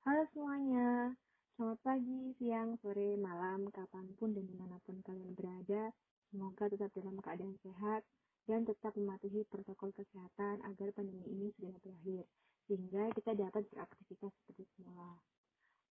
Halo semuanya, selamat pagi, siang, sore, malam, kapan pun dan di mana pun kalian berada. Semoga tetap dalam keadaan sehat dan tetap mematuhi protokol kesehatan agar pandemi ini segera berakhir, sehingga kita dapat beraktivitas seperti semula.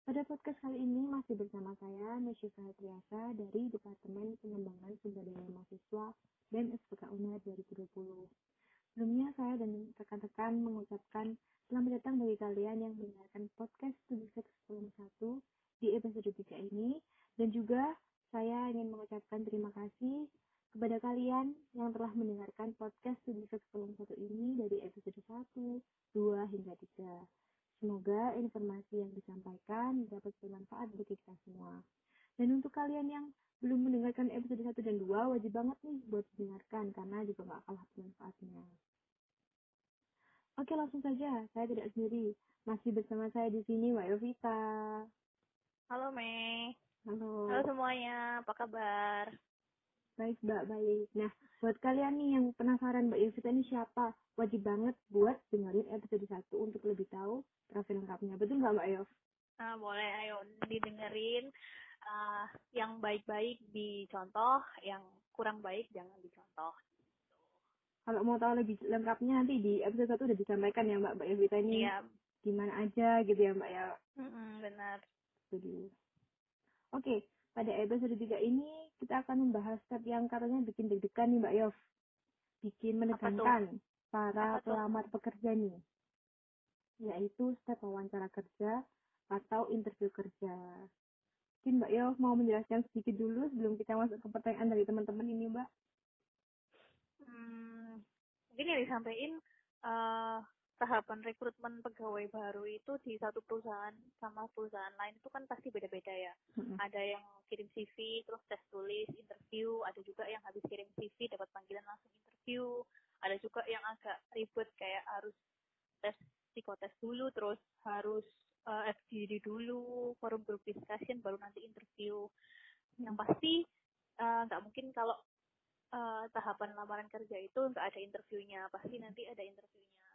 Pada podcast kali ini masih bersama saya, Nesyifa Triasa dari Departemen Pengembangan Sumber Daya Mahasiswa dan SPK UNER 2020. Sebelumnya saya dan rekan-rekan mengucapkan selamat datang bagi kalian yang mendengarkan podcast 701 di episode 3 ini. Dan juga saya ingin mengucapkan terima kasih kepada kalian yang telah mendengarkan podcast 701 ini dari episode 1, 2, hingga 3. Semoga informasi yang disampaikan dapat bermanfaat bagi kita semua. Dan untuk kalian yang belum mendengarkan episode 1 dan 2, wajib banget nih buat dengarkan karena juga gak kalah bermanfaatnya. Oke, langsung saja. Saya tidak sendiri. Masih bersama saya di sini Mbak Yovita. Halo Mei. Halo. Halo semuanya, apa kabar? Baik, Mbak, baik. Nah, buat kalian nih yang penasaran Mbak Yovita ini siapa, wajib banget buat dengerin episode 1 untuk lebih tahu profil lengkapnya. Betul nggak Mbak Yov? Nah, boleh, ayo didengerin. Uh, yang baik-baik dicontoh, yang kurang baik jangan dicontoh. Kalau mau tahu lebih lengkapnya nanti di episode satu udah disampaikan ya Mbak Mbak Evita ini Iya. gimana aja gitu ya Mbak ya. Mm-mm, benar. Jadi, oke pada episode 3 ini kita akan membahas step yang katanya bikin deg-degan nih Mbak Yov, bikin menegangkan para pelamar pekerja nih, yaitu step wawancara kerja atau interview kerja. Mungkin Mbak Yov mau menjelaskan sedikit dulu sebelum kita masuk ke pertanyaan dari teman-teman ini Mbak. Hmm, mungkin yang disampaikan eh, tahapan rekrutmen pegawai baru itu di satu perusahaan sama perusahaan lain itu kan pasti beda-beda ya. Mm-mm. Ada yang kirim CV, terus tes tulis, interview. Ada juga yang habis kirim CV dapat panggilan langsung interview. Ada juga yang agak ribet kayak harus tes psikotes dulu, terus harus eh, FGD dulu, forum group discussion, baru nanti interview. Yang pasti eh, nggak mungkin kalau eh, tahapan lamaran kerja itu nggak ada interviewnya, pasti nanti ada interviewnya.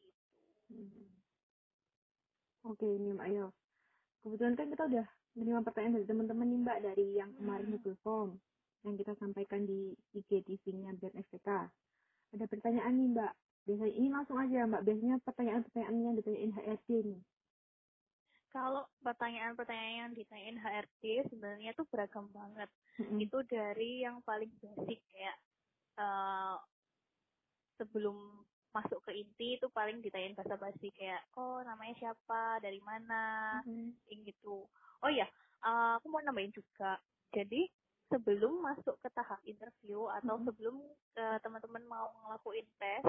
Gitu. Hmm. Oke, ini Mbak Yov. Kebetulan kan kita udah menerima pertanyaan dari teman-teman nih Mbak dari yang kemarin Hmm. Google Form yang kita sampaikan di IGTV-nya SPK. Ada pertanyaan nih Mbak. Biasanya ini langsung aja Mbak. Biasanya pertanyaan-pertanyaan yang ditanyain HRD nih. Kalau pertanyaan-pertanyaan yang ditanyain HRD sebenarnya tuh beragam banget. Mm-mm. Itu dari yang paling basic kayak eh, sebelum masuk ke inti itu paling ditanyain bahasa basi kayak oh namanya siapa, dari mana, kayak gitu. Oh iya, eh, aku mau nambahin juga. Jadi sebelum masuk ke tahap interview atau Mhm. sebelum eh, teman-teman mau ngelakuin tes,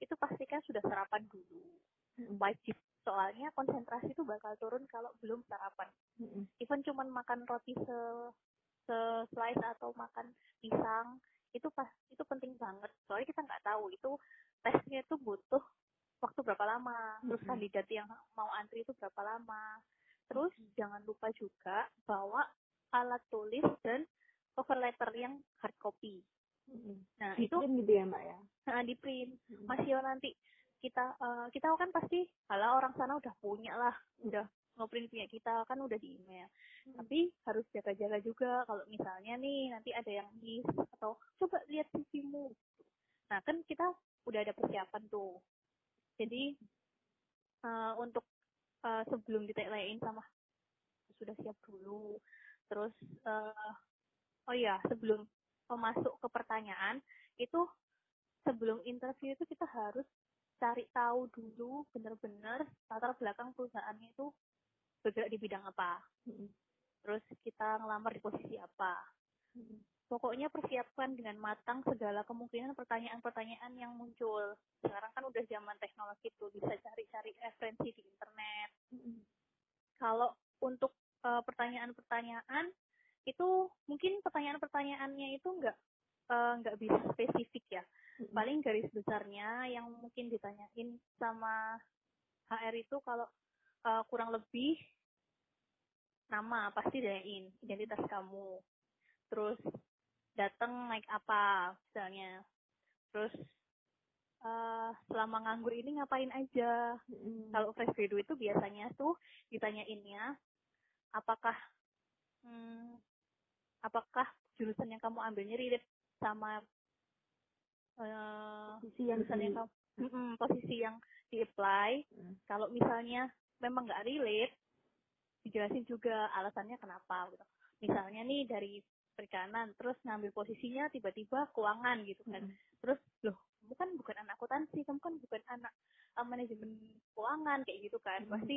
itu pastikan sudah sarapan dulu. Wajib. Soalnya konsentrasi itu bakal turun kalau belum sarapan. Mm-mm. Even cuman makan roti se slice atau makan pisang itu pas itu penting banget. Soalnya kita nggak tahu itu tesnya itu butuh waktu berapa lama. Terus kandidat yang mau antri itu berapa lama. Terus jangan lupa juga bawa alat tulis dan cover letter yang hard copy. Mm-mm. Nah, Di itu print gitu ya Mbak ya. nah, di print. Mm-mm. Masih nanti kita eh, kita kan pasti kalau orang sana udah punya lah, udah ngeprint punya kita kan udah di email. Tapi harus jaga-jaga juga kalau misalnya nih nanti ada yang miss atau coba lihat CV-mu. Nah, kan kita udah ada persiapan tuh. Jadi eh, untuk eh, sebelum ditanyain sama sudah siap dulu. Terus eh, oh iya, sebelum masuk ke pertanyaan itu sebelum interview itu kita harus cari tahu dulu benar-benar latar belakang perusahaannya itu bergerak di bidang apa. Terus kita ngelamar di posisi apa. Mm-mm. Pokoknya persiapkan dengan matang segala kemungkinan pertanyaan-pertanyaan yang muncul. Sekarang kan udah zaman teknologi tuh, bisa cari-cari referensi di internet. Mm-mm. Kalau untuk eh, pertanyaan-pertanyaan itu mungkin pertanyaan-pertanyaannya itu nggak eh, nggak bisa spesifik ya. Mm-mm. Paling garis besarnya yang mungkin ditanyain sama HR itu kalau eh, kurang lebih nama pasti ditanyain identitas kamu. Terus datang naik apa misalnya. Terus eh, selama nganggur ini ngapain aja? Mm-mm. Kalau fresh graduate itu biasanya tuh ditanyainnya apakah hmm, apakah jurusan yang kamu ambilnya relate sama uh, posisi yang jurusan di, yang kamu mm, posisi yang di apply Hmm. kalau misalnya memang nggak relate dijelasin juga alasannya kenapa gitu misalnya nih dari perikanan terus ngambil posisinya tiba-tiba keuangan gitu kan Mm. terus loh kamu kan bukan anak akuntansi kamu kan bukan anak uh, manajemen keuangan kayak gitu kan Mm. pasti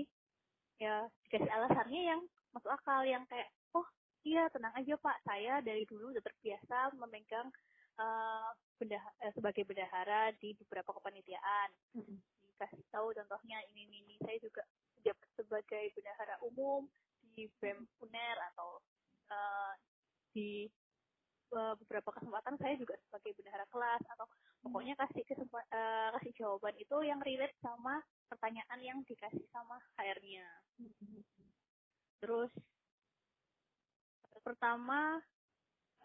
ya dikasih alasannya yang masuk akal yang kayak oh iya tenang aja pak saya dari dulu udah terbiasa memegang uh, bendah- eh, sebagai bendahara di beberapa kepanitiaan Mm. dikasih tahu contohnya ini ini, ini. saya juga jabat sebagai bendahara umum di BEM UNER atau uh, di uh, beberapa kesempatan saya juga sebagai bendahara kelas atau pokoknya kasih kesempa- uh, kasih jawaban itu yang relate sama pertanyaan yang dikasih sama HR-nya. Terus pertama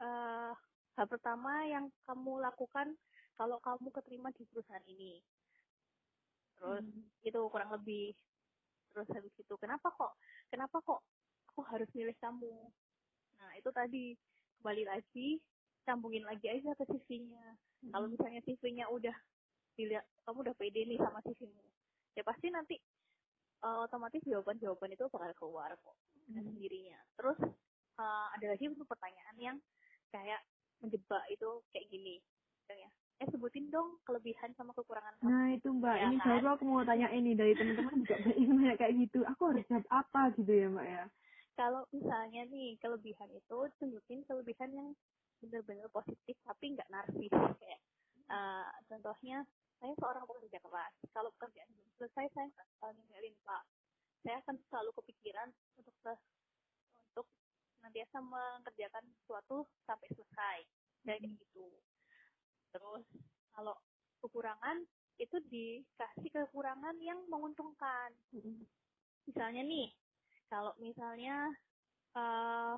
uh, hal pertama yang kamu lakukan kalau kamu keterima di perusahaan ini. Terus Mm. itu kurang lebih terus habis itu kenapa kok? Kenapa kok aku harus milih kamu? Nah itu tadi kembali lagi sambungin lagi aja ke CV-nya kalau misalnya CV-nya udah dilihat kamu udah pede nih sama CV-mu ya pasti nanti uh, otomatis jawaban-jawaban itu bakal keluar kok dengan sendirinya. Terus uh, ada lagi untuk pertanyaan yang kayak menjebak itu kayak gini misalnya eh sebutin dong kelebihan sama kekurangan kamu. Nah itu mbak, Ya ini kan? baru aku mau tanya ini dari teman-teman juga banyak kayak gitu. Aku harus jawab apa gitu ya mbak ya? kalau misalnya nih kelebihan itu tunjukin kelebihan yang benar-benar positif tapi nggak narsis. Kayak eh, contohnya saya seorang pekerja keras. Kalau pekerjaan belum selesai saya bakal ninggalin pak. Saya akan selalu kepikiran untuk untuk senantiasa mengerjakan sesuatu sampai selesai. Kayak gitu terus kalau kekurangan itu dikasih kekurangan yang menguntungkan. Misalnya nih kalau misalnya eh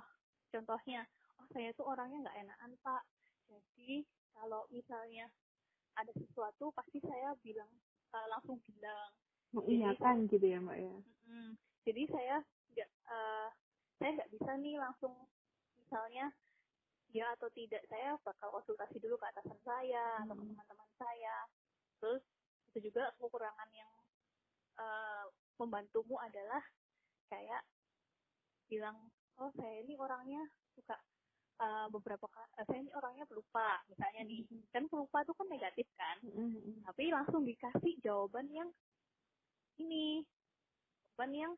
contohnya oh saya tuh orangnya nggak enakan pak. Jadi kalau misalnya ada sesuatu pasti saya bilang eh, langsung bilang. Mengiyakan gitu ya mbak ya? Jadi saya nggak eh, saya nggak bisa nih langsung misalnya ya atau tidak saya bakal konsultasi dulu ke atasan saya atau ke Hmm. teman-teman saya terus itu juga kekurangan yang eh, membantumu adalah kayak bilang oh saya ini orangnya suka eh, beberapa eh, saya ini orangnya pelupa misalnya nih Hmm. kan pelupa itu kan negatif kan Mm-mm. tapi langsung dikasih jawaban yang ini jawaban yang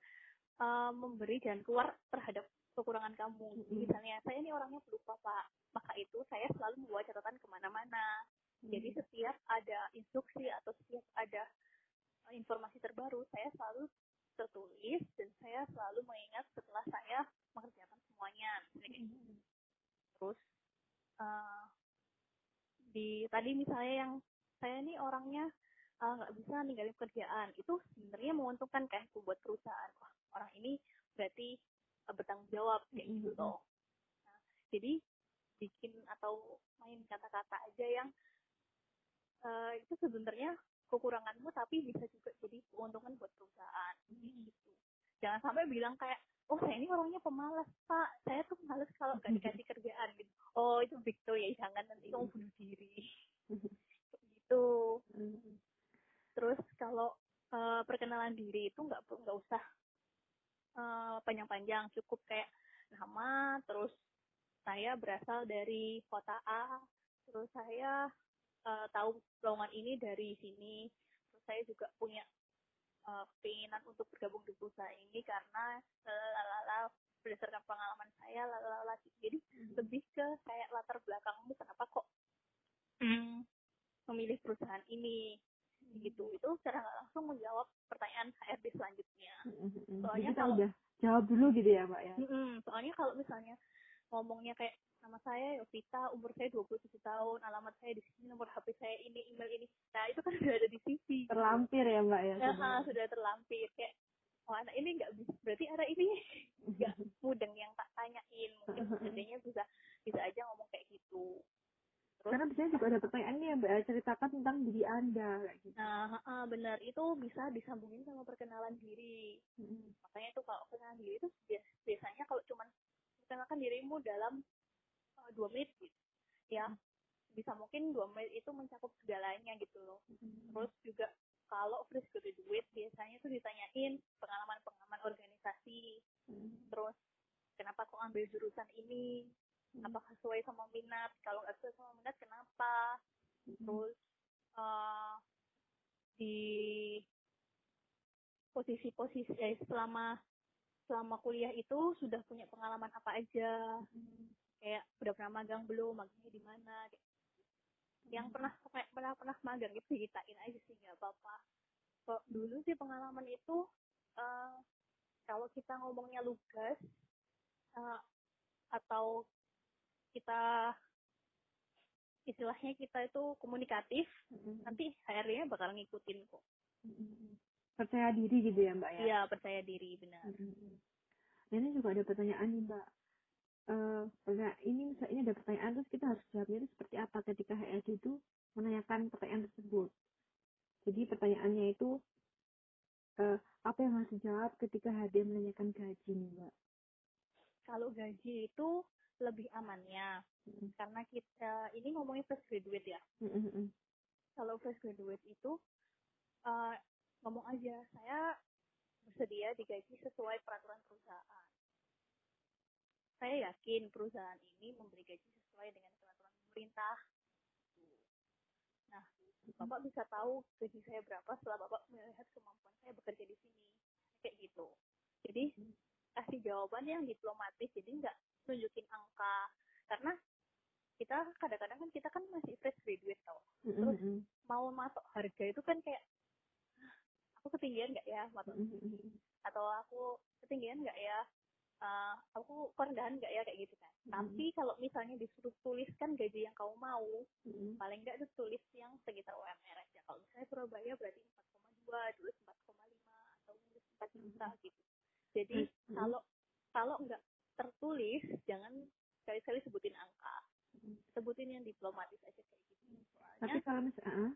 eh, memberi jalan keluar terhadap kekurangan kamu. Misalnya saya ini orangnya pelupa pak. Maka itu saya selalu membawa catatan ke mana-mana. Jadi setiap ada instruksi atau setiap ada eh, informasi terbaru saya selalu tertulis dan saya selalu mengingat setelah saya mengerjakan semuanya. Gitu. terus eh, di tadi misalnya yang saya ini orangnya eh, nggak bisa ninggalin pekerjaan. Itu sebenarnya menguntungkan kan buat perusahaan. Wah orang ini berarti bertanggung jawab kayak gitu Mm-mm. loh. Nah, jadi bikin atau main kata-kata aja yang eh, itu sebenarnya kekuranganmu tapi bisa juga jadi keuntungan buat perusahaan. Gitu. Jangan sampai bilang kayak oh saya ini orangnya pemalas pak. Saya tuh males kalau gak dikasih kerjaan. Gitu. Oh itu big tuh ya jangan nanti kamu bunuh diri. Gitu. Mm-mm. terus kalau eh, perkenalan diri itu nggak nggak usah eh, panjang-panjang. Cukup kayak nama terus saya berasal dari kota A. Terus saya eh, tahu lowongan ini dari sini. Terus saya juga punya eh, keinginan untuk bergabung di perusahaan ini karena lalala berdasarkan pengalaman saya lalala. Jadi lebih ke kayak latar belakangmu kenapa kok hmm, memilih perusahaan ini gitu. Itu secara nggak langsung menjawab pertanyaan HRD selanjutnya. Soalnya Jadi kalau- udah jawab dulu gitu ya mbak ya? Soalnya kalau misalnya ngomongnya kayak nama saya Yovita umur saya 27 tahun alamat saya di sini nomor HP saya ini email ini. Nah itu kan sudah ada di CV Terlampir ya mbak ya? Nah, sudah terlampir. Kayak oh anak ini nggak bisa berarti ada ini nggak mudeng yang tak tanyain. Mungkin sebenarnya bisa bisa aja ngomong kayak gitu karena biasanya juga ada pertanyaan nih yang Mbak ceritakan tentang diri Anda. Gitu. Nah, uh, benar. Itu bisa disambungin sama perkenalan diri. Hmm. Makanya itu kalau perkenalan diri itu biasanya kalau cuman perkenalkan dirimu dalam uh, dua menit gitu. Ya, hmm. bisa mungkin dua menit itu mencakup segalanya gitu loh. Hmm. Terus juga kalau fresh graduate biasanya tuh ditanyain pengalaman-pengalaman organisasi. Hmm. Terus kenapa kok ambil jurusan ini apakah sesuai sama minat? Kalau nggak sesuai sama minat kenapa? Terus uh, di posisi-posisi eh, selama selama kuliah itu sudah punya pengalaman apa aja? Kayak udah pernah magang belum? Magangnya di mana? Yang pernah pernah pernah magang itu ceritain aja sih nggak apa-apa. Kok dulu sih pengalaman itu uh, kalau kita ngomongnya lugas uh, atau kita istilahnya kita itu komunikatif Mm-mm. nanti HRD-nya bakal ngikutin kok Mm-mm. percaya diri gitu ya mbak ya iya percaya diri benar. Dan ini juga ada pertanyaan nih mbak Eh, pertanyaan ini misalnya ada pertanyaan terus kita harus jawabnya itu seperti apa ketika HRD itu menanyakan pertanyaan tersebut jadi pertanyaannya itu eh, apa yang harus dijawab ketika HRD menanyakan gaji nih mbak kalau gaji itu lebih amannya. Mm-mm. karena kita ini ngomongin fresh graduate ya. Mm-mm. kalau fresh graduate itu uh, ngomong aja saya bersedia digaji sesuai peraturan perusahaan. Saya yakin perusahaan ini memberi gaji sesuai dengan peraturan pemerintah. Nah bapak bisa tahu gaji saya berapa setelah bapak melihat kemampuan saya bekerja di sini. Kayak gitu. Jadi kasih jawaban yang diplomatis jadi nggak tunjukin angka. Karena kita kadang-kadang kan kita kan masih fresh graduate tau. Terus mau masuk harga itu kan kayak "Ah, aku ketinggian nggak ya? Masuk. Mm-mm. atau aku ketinggian nggak ya? Eh, aku kerendahan nggak ya? Kayak gitu kan. Mhm. tapi kalau misalnya disuruh tuliskan gaji yang kamu mau Mm-mm. paling nggak itu tulis yang sekitar UMR aja. Kalau misalnya Surabaya berarti 4,2 tulis 4,5 atau tulis 4 juta gitu. Jadi Mhm. kalau kalau nggak tertulis jangan sekali-sekali sebutin angka. Sebutin yang diplomatis aja kayak gitu. Tapi soalnya kalau misalnya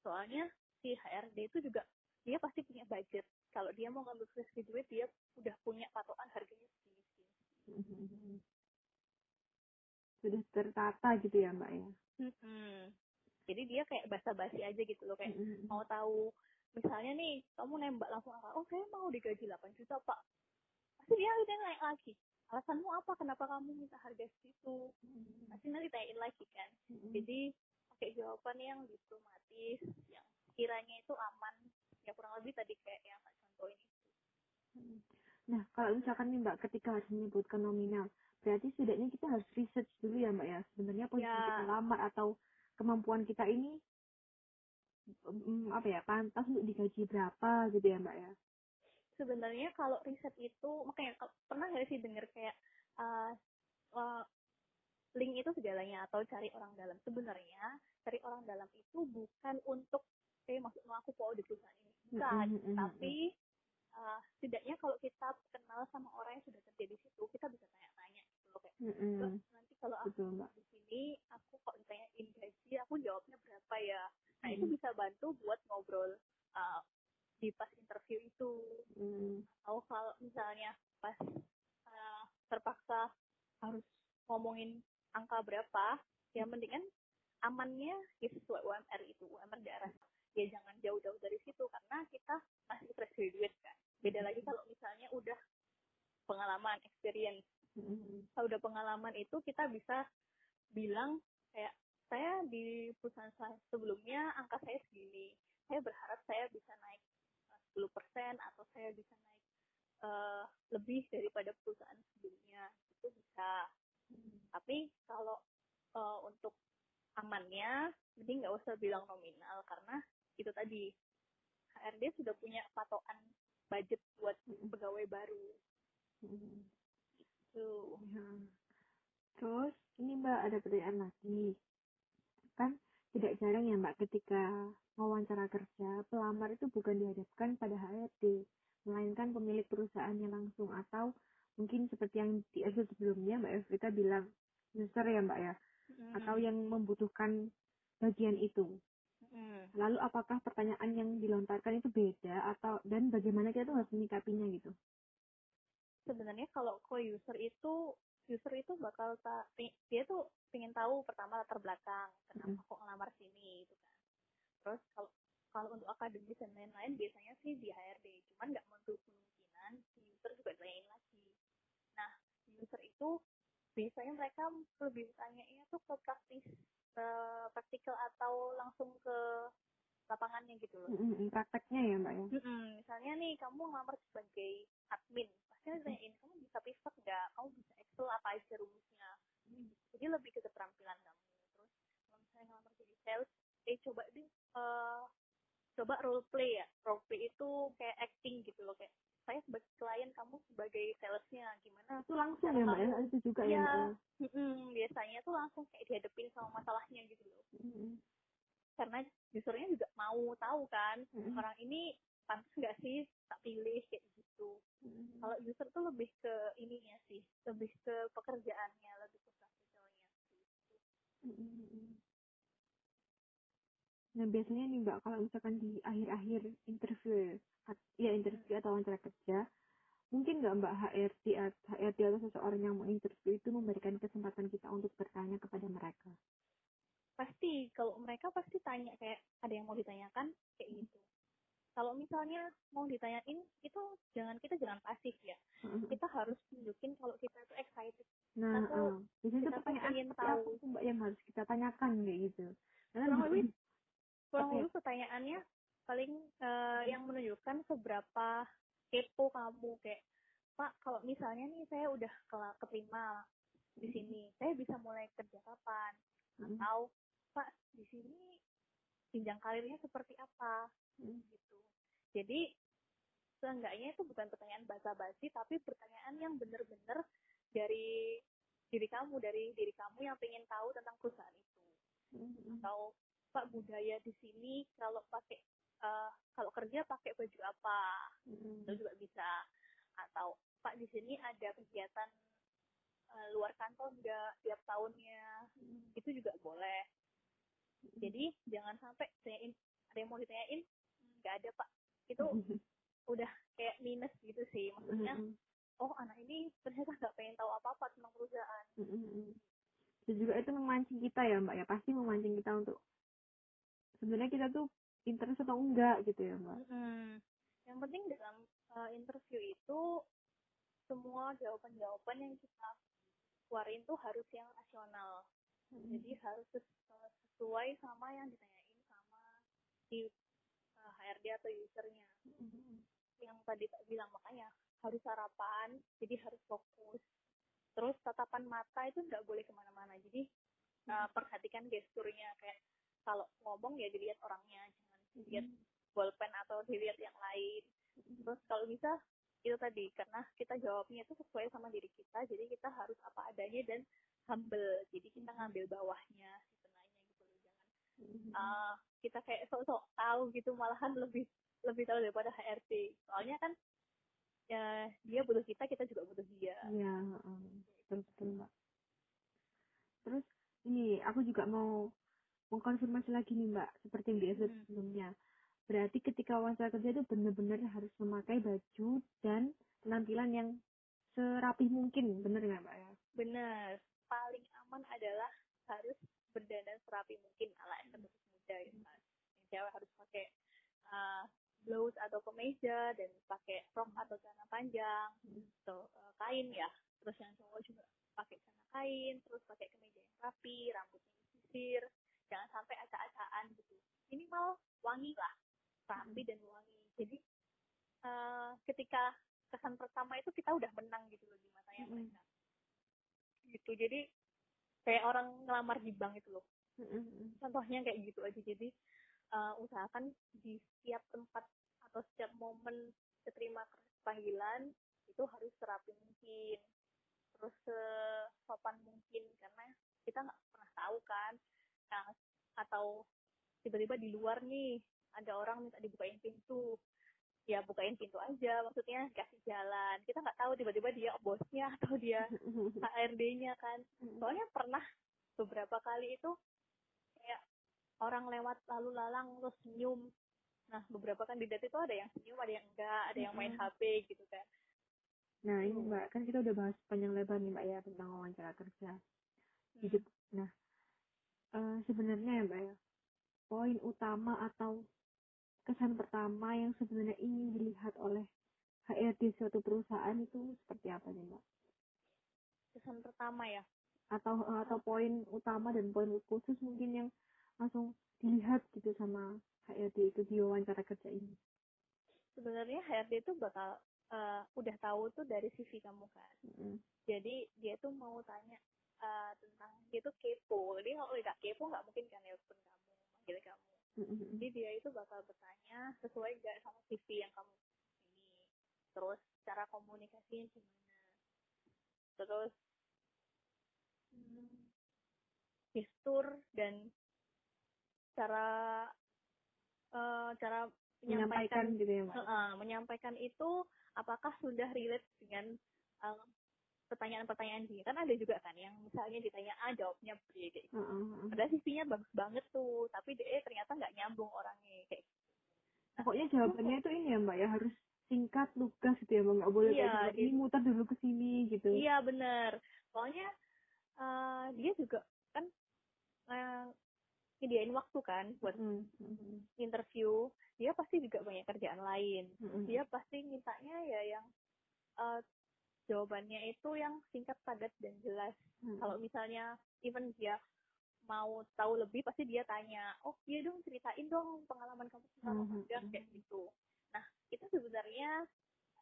soalnya si HRD itu juga dia pasti punya budget. Kalau dia mau ngambil fresh graduate dia udah punya patokan harganya segini segini sudah tertata gitu ya mbak ya? Jadi dia kayak basa-basi aja gitu loh kayak mau tahu misalnya nih kamu nembak langsung apa oh saya mau digaji 8 juta pak. Pasti dia udah naik lagi alasanmu apa? Kenapa kamu minta harga segitu? Pasti nanti tanyain lagi kan. Mm-mm. jadi pakai jawaban yang diplomatis yang kiranya itu aman. Ya kurang lebih tadi kayak yang tak contohin itu. Nah, kalau misalkan nih Mbak, ketika harus menyebutkan nominal, berarti setidaknya kita harus research dulu ya Mbak ya, sebenarnya posisi Ya. kita lamar atau kemampuan kita ini mm, apa ya, pantas untuk digaji berapa gitu ya Mbak ya. Sebenarnya kalau riset itu makanya pernah nggak sih denger kayak uh, uh, link itu segalanya atau cari orang dalam? Sebenarnya cari orang dalam itu bukan untuk eh maksudnya aku mau di perusahaan ini. Bukan Mm, mm, mm, tapi uh, setidaknya kalau kita kenal sama orang yang sudah kerja di situ kita bisa tanya-tanya gitu loh kayak Mm-mm. "Mbak, nanti kalau aku Betul di sini aku kok ditanyain gaji aku jawabnya berapa ya? Nah itu Mm. bisa bantu buat ngobrol uh, di pas interview itu. Mm, atau kalau misalnya pas uh, terpaksa harus ngomongin angka berapa ya mendingan amannya ya sesuai UMR itu UMR daerah. Ya jangan jauh-jauh dari situ karena kita masih fresh graduate kan. Beda lagi kalau misalnya udah pengalaman experience. Mm, kalau udah pengalaman itu kita bisa bilang kayak saya di perusahaan saya sebelumnya angka saya segini. Saya berharap saya bisa naik 10% atau saya bisa naik eh, lebih daripada perusahaan sebelumnya itu bisa tapi kalau eh, untuk amannya mending nggak usah bilang nominal karena itu tadi HRD sudah punya patokan budget buat pegawai baru mm. tuh Ya. Terus ini Mbak ada pertanyaan lagi. Kan tidak jarang ya Mbak ketika wawancara kerja, pelamar itu bukan dihadapkan pada HRD, melainkan pemilik perusahaannya langsung atau mungkin seperti yang di episode sebelumnya Mbak Evita bilang user ya Mbak ya, atau yang membutuhkan bagian itu. Mm. Lalu apakah pertanyaan yang dilontarkan itu beda atau dan bagaimana kita tuh harus menyikapinya gitu? sebenarnya kalau co-user itu user itu bakal ta dia tuh pengen tahu pertama latar belakang kenapa Mm. kok ngelamar sini gitu terus kalau kalau untuk akademis dan lain-lain biasanya sih di HRD cuman nggak menutup kemungkinan si user juga tanyain lagi. Nah user itu biasanya mereka lebih tanyanya tuh ke praktis ke praktikal atau langsung ke lapangannya gitu loh. Mm-mm, prakteknya ya mbak ya? Mm-mm, misalnya nih kamu ngelamar sebagai admin. Pasti ditanyain kamu bisa pivot nggak? Kamu bisa excel? Apa aja rumusnya? Jadi lebih ke keterampilan kamu. Terus kalau misalnya ngelamar jadi sales eh coba deh eh, coba role play ya role play itu kayak acting gitu loh kayak saya sebagai klien kamu sebagai salesnya gimana itu langsung ya mbak ya itu juga ya ya Mm-mm, biasanya tuh langsung kayak dihadapin sama masalahnya gitu loh Mm-mm. karena usernya juga mau tahu kan Mm-mm. orang ini pantas nggak sih tak pilih kayak gitu Mm-mm. kalau user tuh lebih ke ininya sih lebih ke pekerjaannya lebih ke praktikalnya Mm-mm. Nah biasanya nih mbak kalau misalkan di akhir-akhir interview at- ya interview atau wawancara kerja mungkin nggak mbak HRD HRD atau seseorang yang mau interview itu memberikan kesempatan kita untuk bertanya kepada mereka. pasti. Kalau mereka pasti tanya kayak ada yang mau ditanyakan? Kayak gitu. Kalau misalnya mau ditanyain itu jangan kita jangan pasif ya. Kita harus tunjukin kalau kita tuh excited. Nah, Kita tuh- eh, biasanya kita tuh pertanyaan pengen tahu. mbak yang harus kita tanyakan kayak gitu. Karena kurang lebih pertanyaannya paling eh, yang menunjukkan seberapa kepo kamu kayak pak kalau misalnya nih saya udah keterima di sini saya bisa mulai kerja kapan? Mm, atau pak di sini jenjang karirnya seperti apa? Mm, gitu. Jadi seenggaknya itu bukan pertanyaan basa-basi tapi pertanyaan yang bener-bener dari diri kamu dari diri kamu yang pengen tahu tentang perusahaan itu. Mm, atau pak budaya di sini kalau pakai eh, kalau kerja pakai baju apa? Mm, itu juga bisa. Atau pak di sini ada kegiatan eh, luar kantor enggak tiap tahunnya? Mm, itu juga boleh. Jadi jangan sampai tanyain ada yang mau ditanyain? "Hmm, nggak ada pak. Itu udah kayak minus gitu sih. Maksudnya mm, oh anak ini ternyata nggak pengen tahu apa apa tentang perusahaan. Mm, mm, mm. Dan juga itu memancing kita ya mbak ya. Pasti memancing kita untuk sebenarnya kita tuh interest atau enggak gitu ya mbak. Mm-mm. yang penting dalam uh, interview itu semua jawaban-jawaban yang kita keluarin tuh harus yang rasional. Jadi harus uh, sesuai sama yang ditanyain sama si uh, HRD atau usernya. Mm, yang tadi tak bilang makanya harus sarapan jadi harus fokus. Terus tatapan mata itu nggak boleh ke mana-mana. Jadi uh, perhatikan gesturnya kayak kalau ngomong ya dilihat orangnya jangan dilihat bolpen atau dilihat yang lain. Terus kalau bisa itu tadi karena kita jawabnya itu sesuai sama diri kita jadi kita harus apa adanya dan humble. Jadi kita ngambil bawahnya si penanya gitu loh jangan uh, kita kayak sok-sok tahu gitu malahan lebih lebih tahu daripada HRD soalnya kan ya dia butuh kita kita juga butuh dia. Iya, heeh. betul betul mbak. Terus ini aku juga mau mengkonfirmasi lagi nih mbak, seperti yang di episode Hmm. sebelumnya. Berarti ketika wawancara kerja itu benar-benar harus memakai baju dan penampilan yang serapi mungkin, bener nggak mbak ya? benar paling aman adalah harus berdandan serapi mungkin ala eksekutif muda gitu kan yang cewek harus pakai uh, blouse atau kemeja dan pakai rok atau celana panjang atau uh, kain ya terus yang cowok juga pakai celana kain terus pakai kemeja yang rapi rambutnya disisir jangan sampai acak-acakan gitu. Minimal wangi lah rapi dan wangi. Jadi uh, ketika kesan pertama itu kita udah menang gitu loh di matanya Mm-mm. mereka gitu. Jadi kayak orang ngelamar di bank itu loh. Mm-mm. contohnya kayak gitu aja. Jadi uh, usahakan di setiap tempat atau setiap momen keterima panggilan itu harus serapi mungkin. Terus sopan mungkin karena kita nggak pernah tahu kan Atau tiba-tiba di luar nih ada orang minta dibukain pintu ya bukain pintu aja maksudnya kasih jalan kita nggak tahu tiba-tiba dia bosnya atau dia HRD-nya kan soalnya pernah beberapa kali itu kayak orang lewat lalu lalang terus senyum nah beberapa kandidat itu ada yang senyum ada yang enggak ada yang main. HP gitu kan Nah ini Hmm. mbak, kan kita udah bahas panjang lebar nih mbak ya tentang wawancara kerja. Hidup. Nah, eh, sebenarnya ya mbak ya, poin utama atau kesan pertama yang sebenarnya ingin dilihat oleh HRD suatu perusahaan itu seperti apa nih mbak? Kesan pertama ya. Atau eh, atau poin utama dan poin khusus mungkin yang langsung dilihat gitu sama HRD itu di wawancara kerja ini. Sebenarnya HRD itu bakal eh, udah tahu tuh dari CV kamu kan. Mm, Jadi dia tuh mau tanya eh, tentang dia tuh kepo. Dia kalau nggak kepo nggak mungkin kan nelpon kamu, manggil kamu. mm, mm, Jadi dia itu bakal bertanya sesuai nggak sama CV yang kamu ini. Terus cara komunikasinya gimana. Terus hmm, gestur dan cara eh, cara menyampaikan menyampaikan gitu ya mbak. Heeh, menyampaikan itu apakah sudah relate dengan eh, pertanyaan-pertanyaan dia kan ada juga kan yang misalnya ditanya A jawabnya B kayak gitu. Heeh. Padahal CV-nya bagus banget tuh, tapi dia ternyata nggak nyambung orangnya kayak. Pokoknya jawabannya itu ini ya mbak ya harus singkat lugas gitu ya mbak nggak boleh Iya, kayak ini muter dulu ke sini gitu. Iya bener. Soalnya eh, dia juga kan eh, nyediain waktu kan buat Mm, mm, mm, interview. Dia pasti juga banyak kerjaan lain. mm, mm. Dia pasti mintanya ya yang eh, jawabannya itu yang singkat, padat dan jelas. Mm, Kalau misalnya even dia mau tahu lebih pasti dia tanya, oh iya dong ceritain dong pengalaman kamu tentang magang mhm. kayak gitu. Nah itu sebenarnya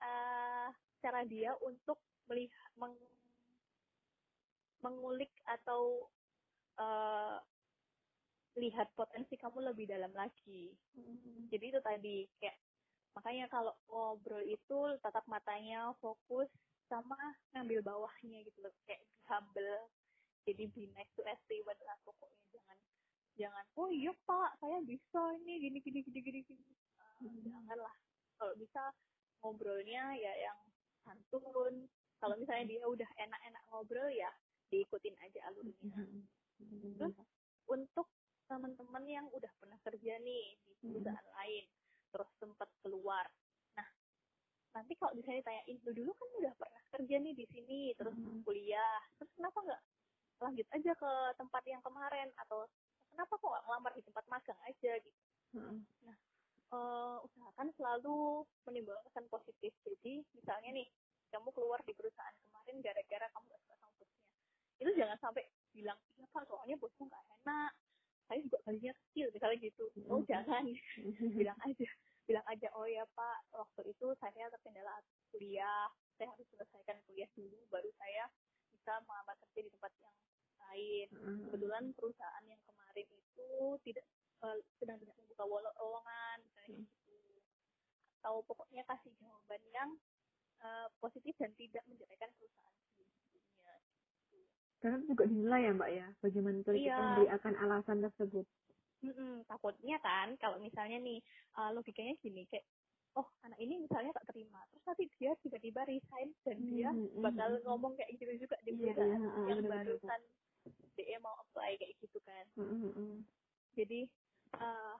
eh cara dia untuk melihat meng- mengulik atau eh lihat potensi kamu lebih dalam lagi. Mm, Jadi itu tadi kayak makanya kalau ngobrol itu tatap matanya fokus sama ngambil bawahnya gitu loh kayak be humble jadi be nice to everyone lah pokoknya jangan jangan oh iya pak saya bisa ini gini gini gini gini gini Hmm. janganlah kalau bisa ngobrolnya ya yang santun kalau misalnya dia udah enak-enak ngobrol ya diikutin aja alurnya mm, mm. Terus? untuk teman-teman yang udah pernah kerja nih di perusahaan lain terus sempat keluar nanti kalau misalnya ditanyain lu dulu kan udah pernah kerja nih di sini terus Mhm. kuliah terus kenapa nggak lanjut aja ke tempat yang kemarin? Atau kenapa kok nggak ngelamar di tempat magang aja? Gitu. Heeh. Eh, usahakan selalu menimbulkan kesan positif. Jadi misalnya nih kamu keluar di perusahaan kemarin gara-gara kamu gak suka sama bosnya. Itu jangan sampai bilang iya pak soalnya bosku nggak enak. Saya juga gajinya kecil misalnya gitu. Oh Mhm. jangan. Bilang aja bilang aja oh ya pak waktu itu saya terkendala kuliah saya harus selesaikan kuliah dulu baru saya bisa melamar kerja di tempat yang lain Heeh. kebetulan perusahaan yang kemarin itu tidak eh, sedang tidak membuka lowongan misalnya Hmm. gitu atau pokoknya kasih jawaban yang eh, positif dan tidak menjelekkan perusahaan sebelumnya Karena itu juga dinilai ya mbak ya bagaimana kita Iya. memberi akan alasan tersebut. Mm-mm, takutnya kan kalau misalnya nih eh, logikanya gini kayak oh anak ini misalnya tak terima terus nanti dia tiba-tiba resign dan dia Hmm, hmm, bakal hmm. ngomong kayak gitu juga di Iya, perusahaan iya, heeh, yang benar-benar. barusan dia mau apply kayak gitu kan heeh. jadi eh,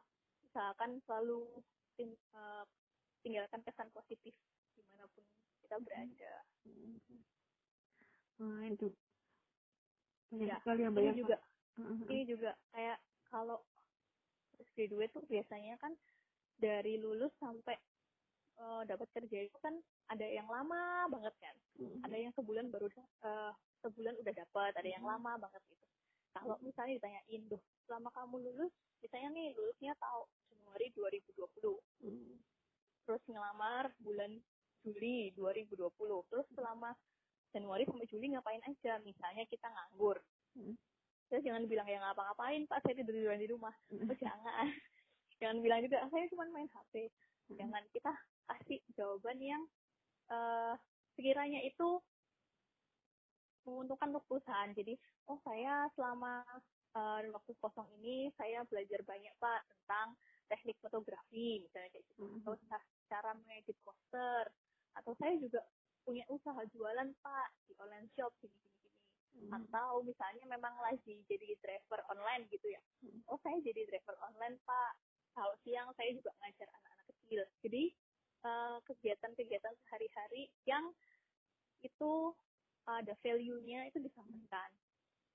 usahakan selalu ting- eh, tinggalkan kesan positif di mana pun kita berada Nah, itu banyak Ya, sekali yang ini banyak juga Heeh, heeh. ini juga kayak kalau graduate tuh biasanya kan dari lulus sampai eh, dapat kerja itu kan ada yang lama banget kan. Ada yang sebulan baru eh, sebulan udah dapat ada yang Mhm. lama banget gitu. Kalau misalnya ditanyain tuh selama kamu lulus misalnya nih lulusnya tahun Januari 2020 Mm. terus ngelamar bulan Juli 2020 terus selama Januari sampai Juli ngapain aja? Misalnya kita nganggur. Mm. Terus jangan bilang ya ngapa-ngapain pak saya tidur di rumah. Mm. oh jangan. Jangan bilang juga "Ah, saya cuma main HP Mm. jangan. Kita kasih jawaban yang eh sekiranya itu menguntungkan untuk perusahaan. Jadi oh saya selama eh, waktu kosong ini saya belajar banyak pak tentang teknik fotografi misalnya kayak gitu. Mhm. atau ca- cara mengedit poster. Atau saya juga punya usaha jualan pak di online shop gini gini gini Mm. atau misalnya memang lagi jadi driver online gitu ya. Hmm. oh saya jadi driver online pak. Kalau siang saya juga ngajar anak-anak kecil. Jadi eh, kegiatan-kegiatan sehari-hari yang itu ada value-nya itu disampaikan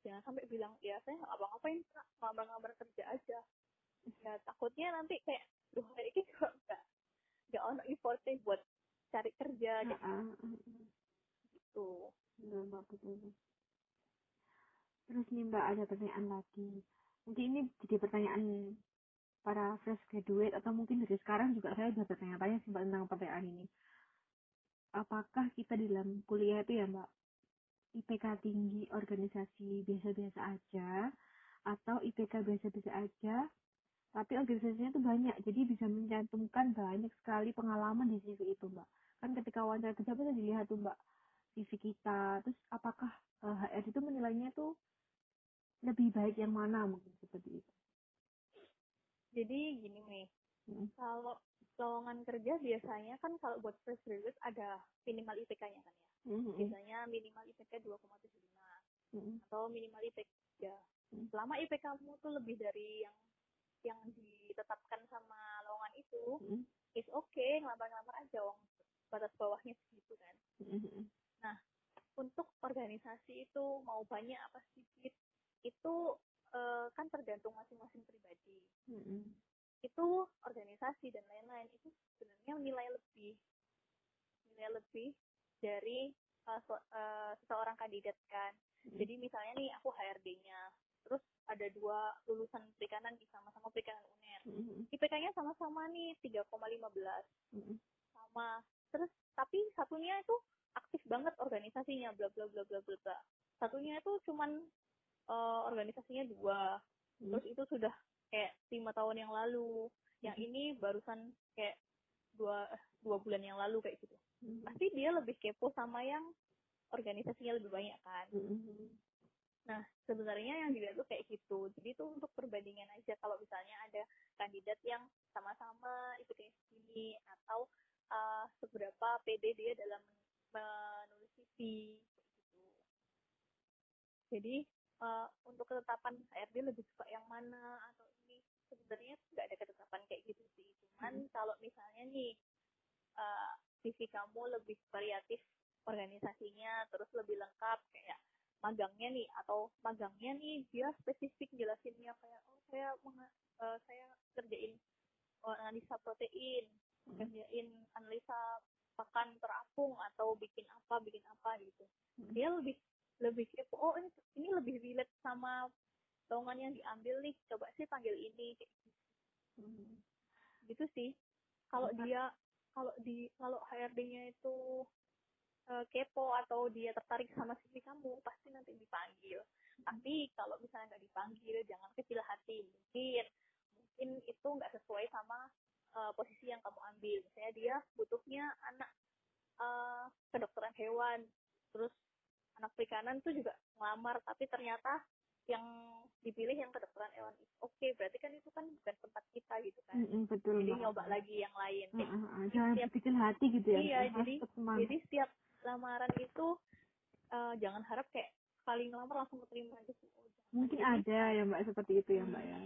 jangan sampai bilang ya saya nggak apa-ngapain ngambar-ngambar kerja aja. Ya takutnya nanti kayak duh hari ini juga nggak nggak ono effortnya buat cari kerja gitu. Betul, Mbak, betul. Terus nih Mbak ada pertanyaan lagi. Mungkin ini jadi pertanyaan para fresh graduate atau mungkin dari sekarang juga saya sudah bertanya-tanya sih Mbak tentang pertanyaan ini. Apakah kita di dalam kuliah itu ya Mbak IPK tinggi organisasi biasa-biasa aja atau IPK biasa-biasa aja tapi organisasinya tuh banyak jadi bisa mencantumkan banyak sekali pengalaman di CV itu Mbak. Kan ketika wawancara kerja bisa dilihat tuh Mbak CV kita terus apakah eh, HR itu menilainya tuh lebih baik yang mana mungkin seperti itu. jadi gini nih Mm, kalau lowongan kerja biasanya kan kalau buat fresh graduate ada minimal IPK-nya kan ya? Mm, mm, biasanya minimal IPK 2,75 mm, atau minimal IPK 3 Hmm. selama IPK kamu tuh lebih dari yang yang ditetapkan sama lowongan itu mm, is okay ngelamar-ngelamar aja wong batas bawahnya segitu kan? Mm, mm, untuk organisasi itu mau banyak apa sedikit itu eh, kan tergantung masing-masing pribadi. Mm, mm, itu organisasi dan lain-lain itu sebenarnya nilai lebih nilai lebih dari eh, se- eh, seseorang kandidat kan. Mm, jadi misalnya nih aku HRD-nya terus ada dua lulusan perikanan nih sama-sama perikanan UNER. Mm, mm, IPK-nya sama-sama nih 3,15 mm, sama. Terus tapi satunya itu aktif banget organisasinya bla bla bla bla bla. Satunya itu cuman eh, organisasinya dua. Mm, terus itu sudah kayak lima tahun yang lalu. Yang Mhm. ini barusan kayak dua eh, dua bulan yang lalu kayak gitu. Mm, pasti dia lebih kepo sama yang organisasinya lebih banyak kan. Mm, mm, Nah, sebenarnya yang dilihat tuh kayak gitu. Jadi itu untuk perbandingan aja. Kalau misalnya ada kandidat yang sama-sama IPK segini atau uh, seberapa pede dia dalam men- menulis CV kayak gitu. Jadi uh, untuk ketetapan HRD lebih suka yang mana atau ini sebenarnya nggak ada ketetapan kayak gitu sih. Cuman kalau misalnya nih uh, CV kamu lebih variatif organisasinya terus lebih lengkap kayak magangnya nih atau magangnya nih dia spesifik jelasinnya kayak oh saya eh, saya kerjain analisa protein Hmm. kerjain analisa pakan terapung atau bikin apa bikin apa gitu Hmm. dia lebih lebih kepo oh ini ini lebih relate sama lowongan yang diambil nih coba sih panggil ini kayak mm. gitu sih. Kalau Empat. dia kalau di kalau HRD-nya itu eh, kepo atau dia tertarik sama CV kamu pasti nanti dipanggil. Tapi kalau misalnya nggak dipanggil jangan kecil hati. Mungkin mungkin itu nggak sesuai sama eh, posisi yang kamu ambil. Misalnya dia butuhnya anak eh, kedokteran hewan terus anak perikanan tuh juga ngelamar tapi ternyata yang dipilih yang kedokteran hewan oke berarti kan itu kan bukan tempat kita gitu kan Mm, mm, betul jadi Mbak. nyoba lagi yang lain ah, ah. jangan Setiap- berkecil hati gitu ya Iya, jadi- semangat. jadi setiap lamaran itu eh, jangan harap kayak sekali ngelamar langsung keterima gitu Oh, mungkin Jadi, ada ya mbak seperti itu ya mbak ya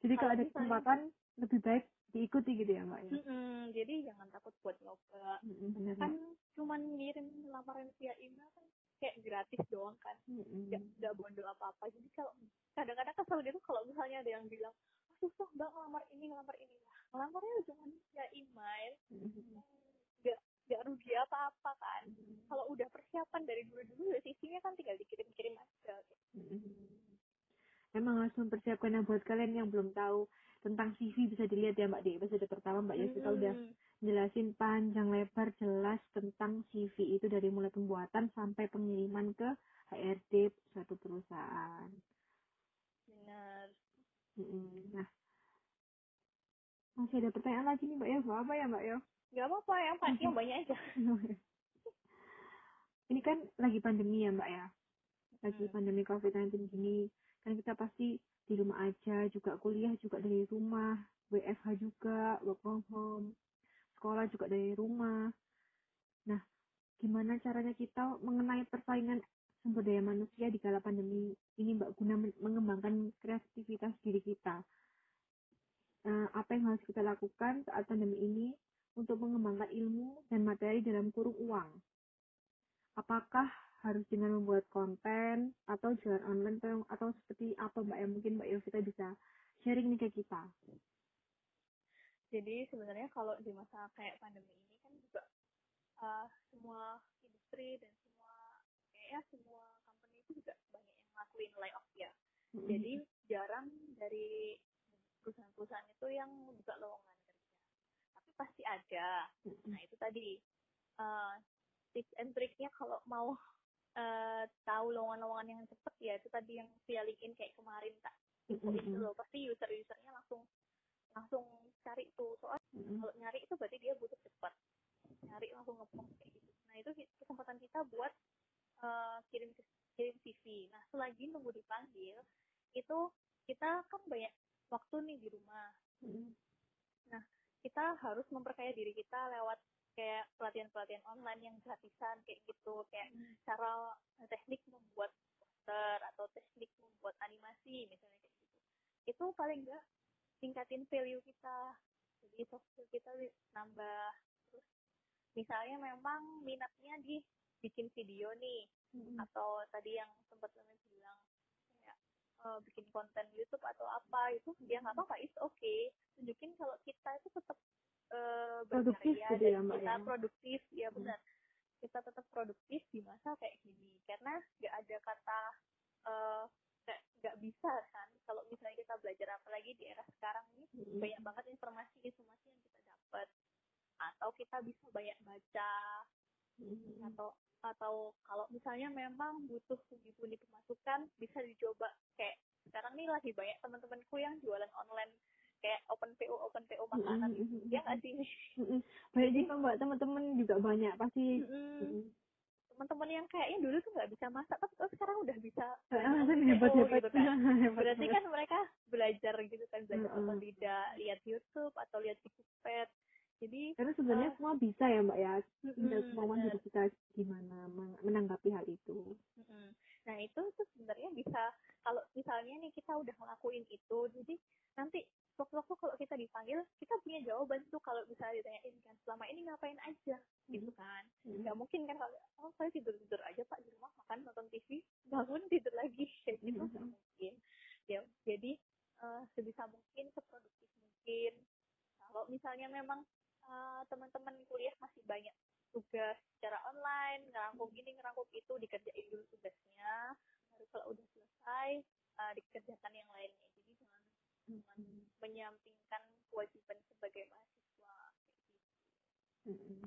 jadi kalau ada kesempatan lebih baik diikuti gitu ya mbak ya? Mm-mm, jadi jangan takut buat nyoba. Mm, mm, benar kan mbak cuman ngirim lamaran via email kan kayak gratis doang kan. Mm, mm. nggak nggak bondol apa apa jadi kalau kadang-kadang kesel gitu kalau misalnya ada yang bilang ah, susah mbak ngelamar ini ngelamar ini. Ngelamarnya cuma via email. Mm, mm, nggak nggak rugi apa apa kan kalau udah persiapan dari dulu dulu ya CV-nya kan tinggal dikirim-kirim aja mm, mm. emang harus mempersiapkan yang buat kalian yang belum tahu tentang CV bisa dilihat ya mbak di episode pertama mbak Yasika udah Hmm. jelasin panjang lebar jelas tentang CV itu dari mulai pembuatan sampai pengiriman ke HRD suatu perusahaan. benar. Nah, masih ada pertanyaan lagi nih Mbak ya, Mbak apa ya Mbak ya? nggak apa-apa yang pa- yang banyak aja Ini kan lagi pandemi ya Mbak ya, lagi Hmm. pandemi COVID-19 gini, kan kita pasti di rumah aja, juga kuliah juga dari rumah, WFH juga, work from home, sekolah juga dari rumah. Nah, gimana caranya kita mengenai persaingan sumber daya manusia di kala pandemi ini Mbak guna men- mengembangkan kreativitas diri kita. Nah, apa yang harus kita lakukan saat pandemi ini untuk mengembangkan ilmu dan materi dalam kurung uang? apakah harus dengan membuat konten atau jualan online atau, atau seperti apa mbak ya mungkin mbak Yovita bisa sharing nih ke kita? Jadi sebenarnya kalau di masa kayak pandemi ini kan juga uh, semua industri dan semua kayaknya semua company itu juga banyak yang ngelakuin layoff ya. Mm-hmm. jadi jarang dari perusahaan-perusahaan itu yang buka lowongan kerja. Tapi pasti ada. Nah itu tadi uh, tips and triknya kalau mau uh, tahu lowongan-lowongan yang cepet ya itu tadi yang via LinkedIn kayak kemarin tak info itu loh pasti user-usernya langsung langsung cari tuh. Soal kalau nyari itu berarti dia butuh cepat. Nyari langsung ngepost kayak gitu. Nah itu kesempatan kita buat uh, kirim kirim CV nah selagi nunggu dipanggil itu kita kan banyak waktu nih di rumah. Nah kita harus memperkaya diri kita lewat kayak pelatihan-pelatihan online yang gratisan kayak gitu kayak hmm. cara eh, teknik membuat poster atau teknik membuat animasi misalnya kayak gitu itu paling enggak tingkatin value kita jadi soft skill kita nambah terus misalnya memang minatnya di bikin video nih hmm. atau tadi yang sempat kami bilang kayak uh, bikin konten YouTube atau apa itu dia nggak apa-apa itu oke okay. tunjukin kalau kita itu tetap uh, produktif gitu ya, Mbak, kita ya? produktif ya Hmm. benar kita tetap produktif di masa kayak gini karena nggak ada kata eh, nggak nggak bisa kan kalau misalnya kita belajar apalagi di era sekarang ini Hmm. banyak banget informasi-informasi yang kita dapat atau kita bisa banyak baca Hmm. atau atau kalau misalnya memang butuh pundi-pundi pemasukan bisa dicoba kayak sekarang nih lagi banyak teman-temanku yang jualan online kayak open PO open PO makanan Mm, mm, mm, ya mm. nggak sih? Banyak juga mbak. Teman-teman juga banyak pasti. Teman-teman yang kayaknya dulu tuh nggak bisa masak tapi oh, sekarang udah bisa Ah, open hebat PO hebat. gitu kan. Berarti kan mereka belajar gitu kan belajar atau tidak lihat YouTube atau lihat di Cookpad jadi karena sebenarnya Ah. semua bisa ya mbak ya. Tinggal mm-mm, kemauan bener. dari kita gimana men- menanggapi hal itu. Nah itu tuh sebenarnya bisa kalau misalnya nih kita udah ngelakuin itu, jadi nanti waktu-waktu kalau kita dipanggil kita punya jawaban tuh kalau misalnya ditanyain kan selama ini ngapain aja gitu kan. Mm. Nggak mungkin kan kalau oh saya tidur tidur aja pak di rumah makan nonton TV bangun tidur lagi kayak gitu nggak mungkin. Ya jadi eh, sebisa mungkin seproduktif mungkin. Kalau misalnya memang eh, teman-teman kuliah masih banyak tugas secara online, ngerangkum ini, ngerangkum itu, dikerjain dulu tugasnya, baru kalau udah selesai, uh, dikerjakan yang lainnya. Jadi menyampingkan kewajiban sebagai mahasiswa. kayak gitu.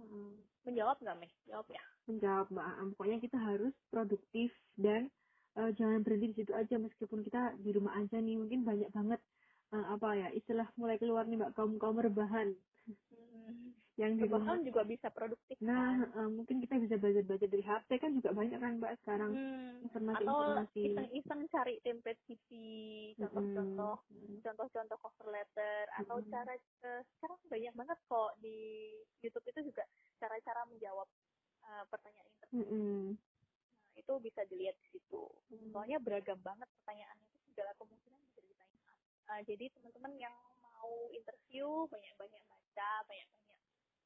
Mm-mm. Mm. Menjawab nggak, Meh? Jawab ya. menjawab mbak Aam. pokoknya kita harus produktif dan eh, jangan berhenti di situ aja meskipun kita di rumah aja nih mungkin banyak banget eh, apa ya istilah mulai keluar nih mbak kaum kaum rebahan yang di rumah juga bisa produktif nah kan. eh, mungkin kita bisa belajar belajar dari HP kan juga banyak kan mbak sekarang Hmm. informasi Atau informasi iseng-iseng cari template CV, contoh-contoh Mm-mm. contoh-contoh cover letter atau Mm-mm. cara eh, sekarang banyak banget kok di YouTube itu juga cara-cara menjawab eh, pertanyaan interview. Mm-mm. Nah, itu bisa dilihat di situ. Mm. Soalnya beragam banget pertanyaannya itu segala kemungkinan bisa ditanyakan. Eh, jadi teman-teman yang mau interview banyak-banyak baca, banyak-banyak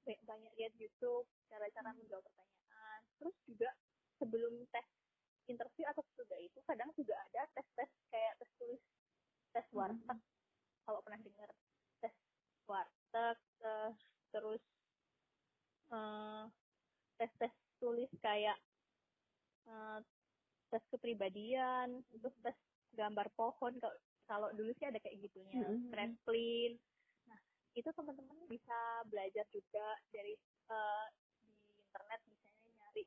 banyak-banyak lihat YouTube cara-cara menjawab pertanyaan. Terus juga sebelum tes interview atau sesudah itu kadang juga ada tes-tes kayak tes tulis tes warteg kalau pernah dengar tes warteg eh, terus eh, tes-tes tulis kayak eh, tes kepribadian terus tes gambar pohon kalau kalau dulu sih ada kayak gitunya Mm-mm. Clean. nah itu teman-teman bisa belajar juga dari eh, di internet misalnya nyari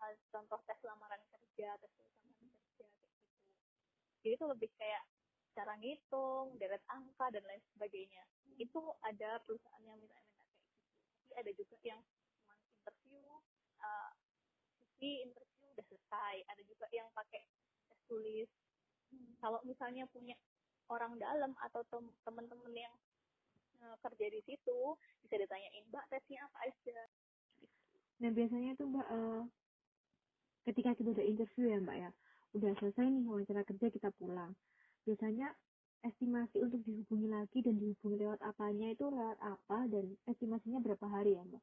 eh, contoh tes lamaran kerja tes lamaran kerja kayak gitu. Jadi itu lebih kayak cara ngitung deret angka dan lain sebagainya. Itu ada perusahaan yang minta-minta kayak gitu. Tapi ada juga yang cuma interview uh, interview udah selesai. Ada juga yang pakai tes tulis. Kalau misalnya punya orang dalam atau tem- teman-teman yang uh, kerja di situ bisa ditanyain mbak tesnya apa aja Nah biasanya tuh mbak eh, ketika kita udah interview ya mbak ya, udah selesai nih wawancara kerja kita pulang. Biasanya estimasi untuk dihubungi lagi dan dihubungi lewat apanya itu lewat apa dan estimasinya berapa hari ya mbak?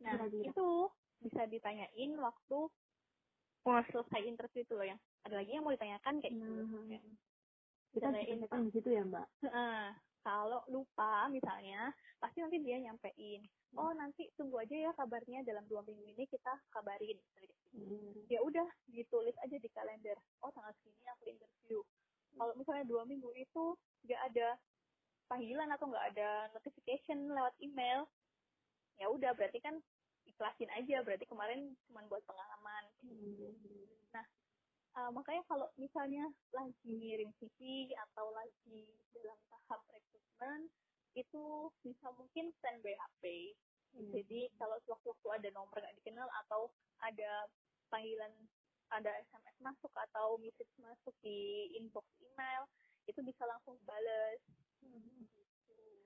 Nah, Kira-kira. itu bisa ditanyain waktu mau selesai interview itu loh yang ada lagi yang mau ditanyakan kayak gitu. Nah, Kayak, kita ditanyain, ceritakan di situ ya mbak "Heeh, kalau lupa misalnya, pasti nanti dia nyampein. Oh, nanti tunggu aja ya kabarnya dalam dua minggu ini kita kabarin. Hmm. Ya udah, ditulis aja di kalender. Oh, tanggal segini aku interview. Kalau misalnya dua minggu itu nggak ada panggilan atau nggak ada notification lewat email, ya udah berarti kan ikhlasin aja. Berarti kemarin cuma buat pengalaman. Uh, makanya kalau misalnya lagi ngirim CV atau lagi dalam tahap rekrutmen itu bisa mungkin standby HP. Hmm. Jadi kalau sewaktu-waktu ada nomor nggak dikenal atau ada panggilan ada SMS masuk atau message masuk di inbox email itu bisa langsung bales.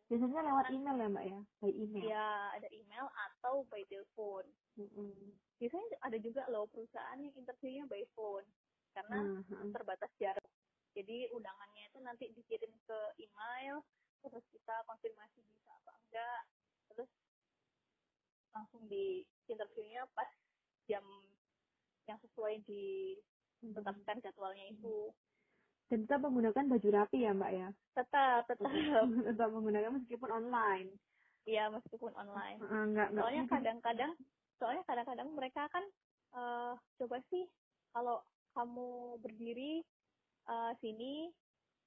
biasanya lewat email ya mbak ya by email Ya ada email atau by telepon. Mm-mm. Biasanya ada juga loh perusahaan yang interviewnya by phone karena heeh. terbatas jarak. Jadi undangannya itu nanti dikirim ke email, terus kita konfirmasi bisa apa enggak, terus langsung di interviewnya pas jam yang sesuai ditetapkan jadwalnya itu. dan tetap menggunakan baju rapi ya mbak ya Tetap, tetap. tetap menggunakan meskipun online Iya meskipun online. Heeh, nggak nggak Soalnya kadang-kadang, soalnya kadang-kadang mereka kan eh coba sih kalau kamu berdiri eh, sini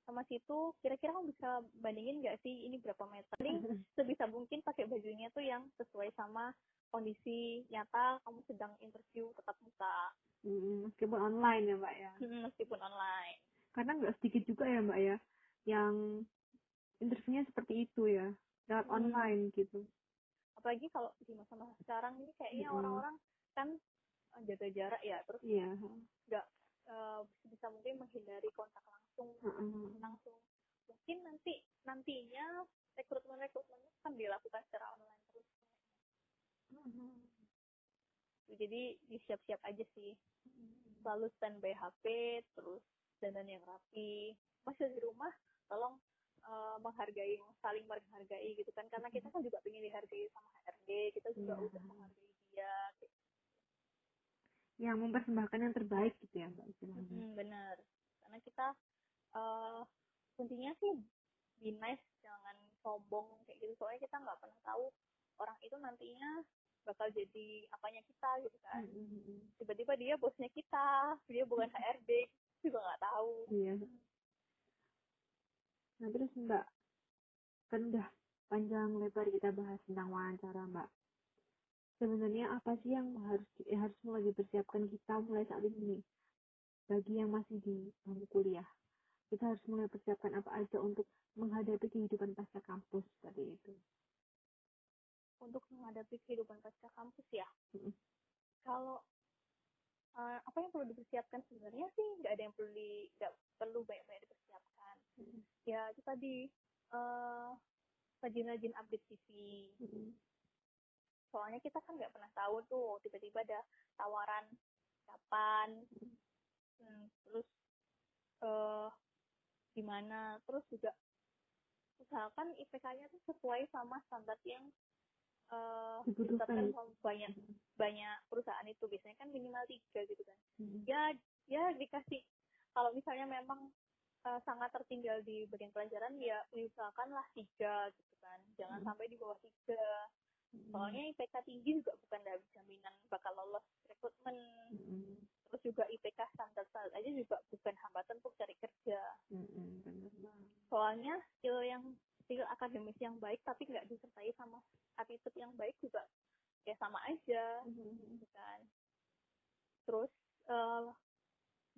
sama situ, kira-kira kamu bisa bandingin nggak sih ini berapa meter? Paling sebisa mungkin pakai bajunya tuh yang sesuai sama kondisi nyata kamu sedang interview tetap muka Mm, meskipun online ya mbak ya Hmm, meskipun online. karena nggak sedikit juga ya mbak ya yang interviewnya seperti itu ya lewat Hmm. online gitu Apalagi kalau di masa-masa sekarang ini kayaknya orang-orang kan eh, jaga jarak ya, terus iya nggak eh, sebisa mungkin menghindari kontak langsung Heeh. langsung. Mungkin nanti nantinya rekrutmen rekrutmen kan dilakukan secara online terus. Jadi disiap-siap aja sih. Selalu standby HP terus dandan yang rapi. Masih di rumah tolong eh, menghargai saling menghargai gitu kan. Karena kita kan juga pengen dihargai sama HRD kita juga Iya. udah menghargai dia yang mempersembahkan yang terbaik gitu ya mbak istilahnya Hmm, benar. Karena kita eh kuncinya sih be nice, jangan sombong kayak gitu. Soalnya kita nggak pernah tahu orang itu nantinya bakal jadi apanya kita gitu kan. Mm-mm. Tiba-tiba dia bosnya kita, dia bukan HRD, juga nggak tahu. iya nah terus mbak kan udah panjang lebar kita bahas tentang wawancara mbak sebenarnya apa sih yang harus eh, harus mulai dipersiapkan kita mulai saat ini bagi yang masih di bangku kuliah kita harus mulai persiapkan apa aja untuk menghadapi kehidupan pasca kampus seperti itu Untuk menghadapi kehidupan pasca kampus ya. Mm-mm. Kalau eh, apa yang perlu dipersiapkan sebenarnya sih nggak ada yang perlu di nggak perlu banyak-banyak dipersiapkan. Mm-mm. Ya itu tadi eh rajin-rajin update CV. Soalnya kita kan nggak pernah tahu tuh tiba-tiba ada tawaran kapan hmm, terus eh gimana terus juga usahakan IPK-nya tuh sesuai sama standar yang eh Dibutuhkan. ditetapkan sama banyak banyak perusahaan itu biasanya kan minimal tiga gitu kan Mm-mm. ya ya dikasih kalau misalnya memang eh, sangat tertinggal di bagian pelajaran ya diusahakanlah tiga gitu kan jangan Hmm. sampai di bawah tiga soalnya IPK tinggi juga bukan dari jaminan bakal lolos rekrutmen. Mm-mm. terus juga IPK standar standar aja juga bukan hambatan untuk cari kerja. Banget. Soalnya skill yang skill akademis yang baik tapi nggak disertai sama attitude yang baik juga ya sama aja gitu kan. Terus eh,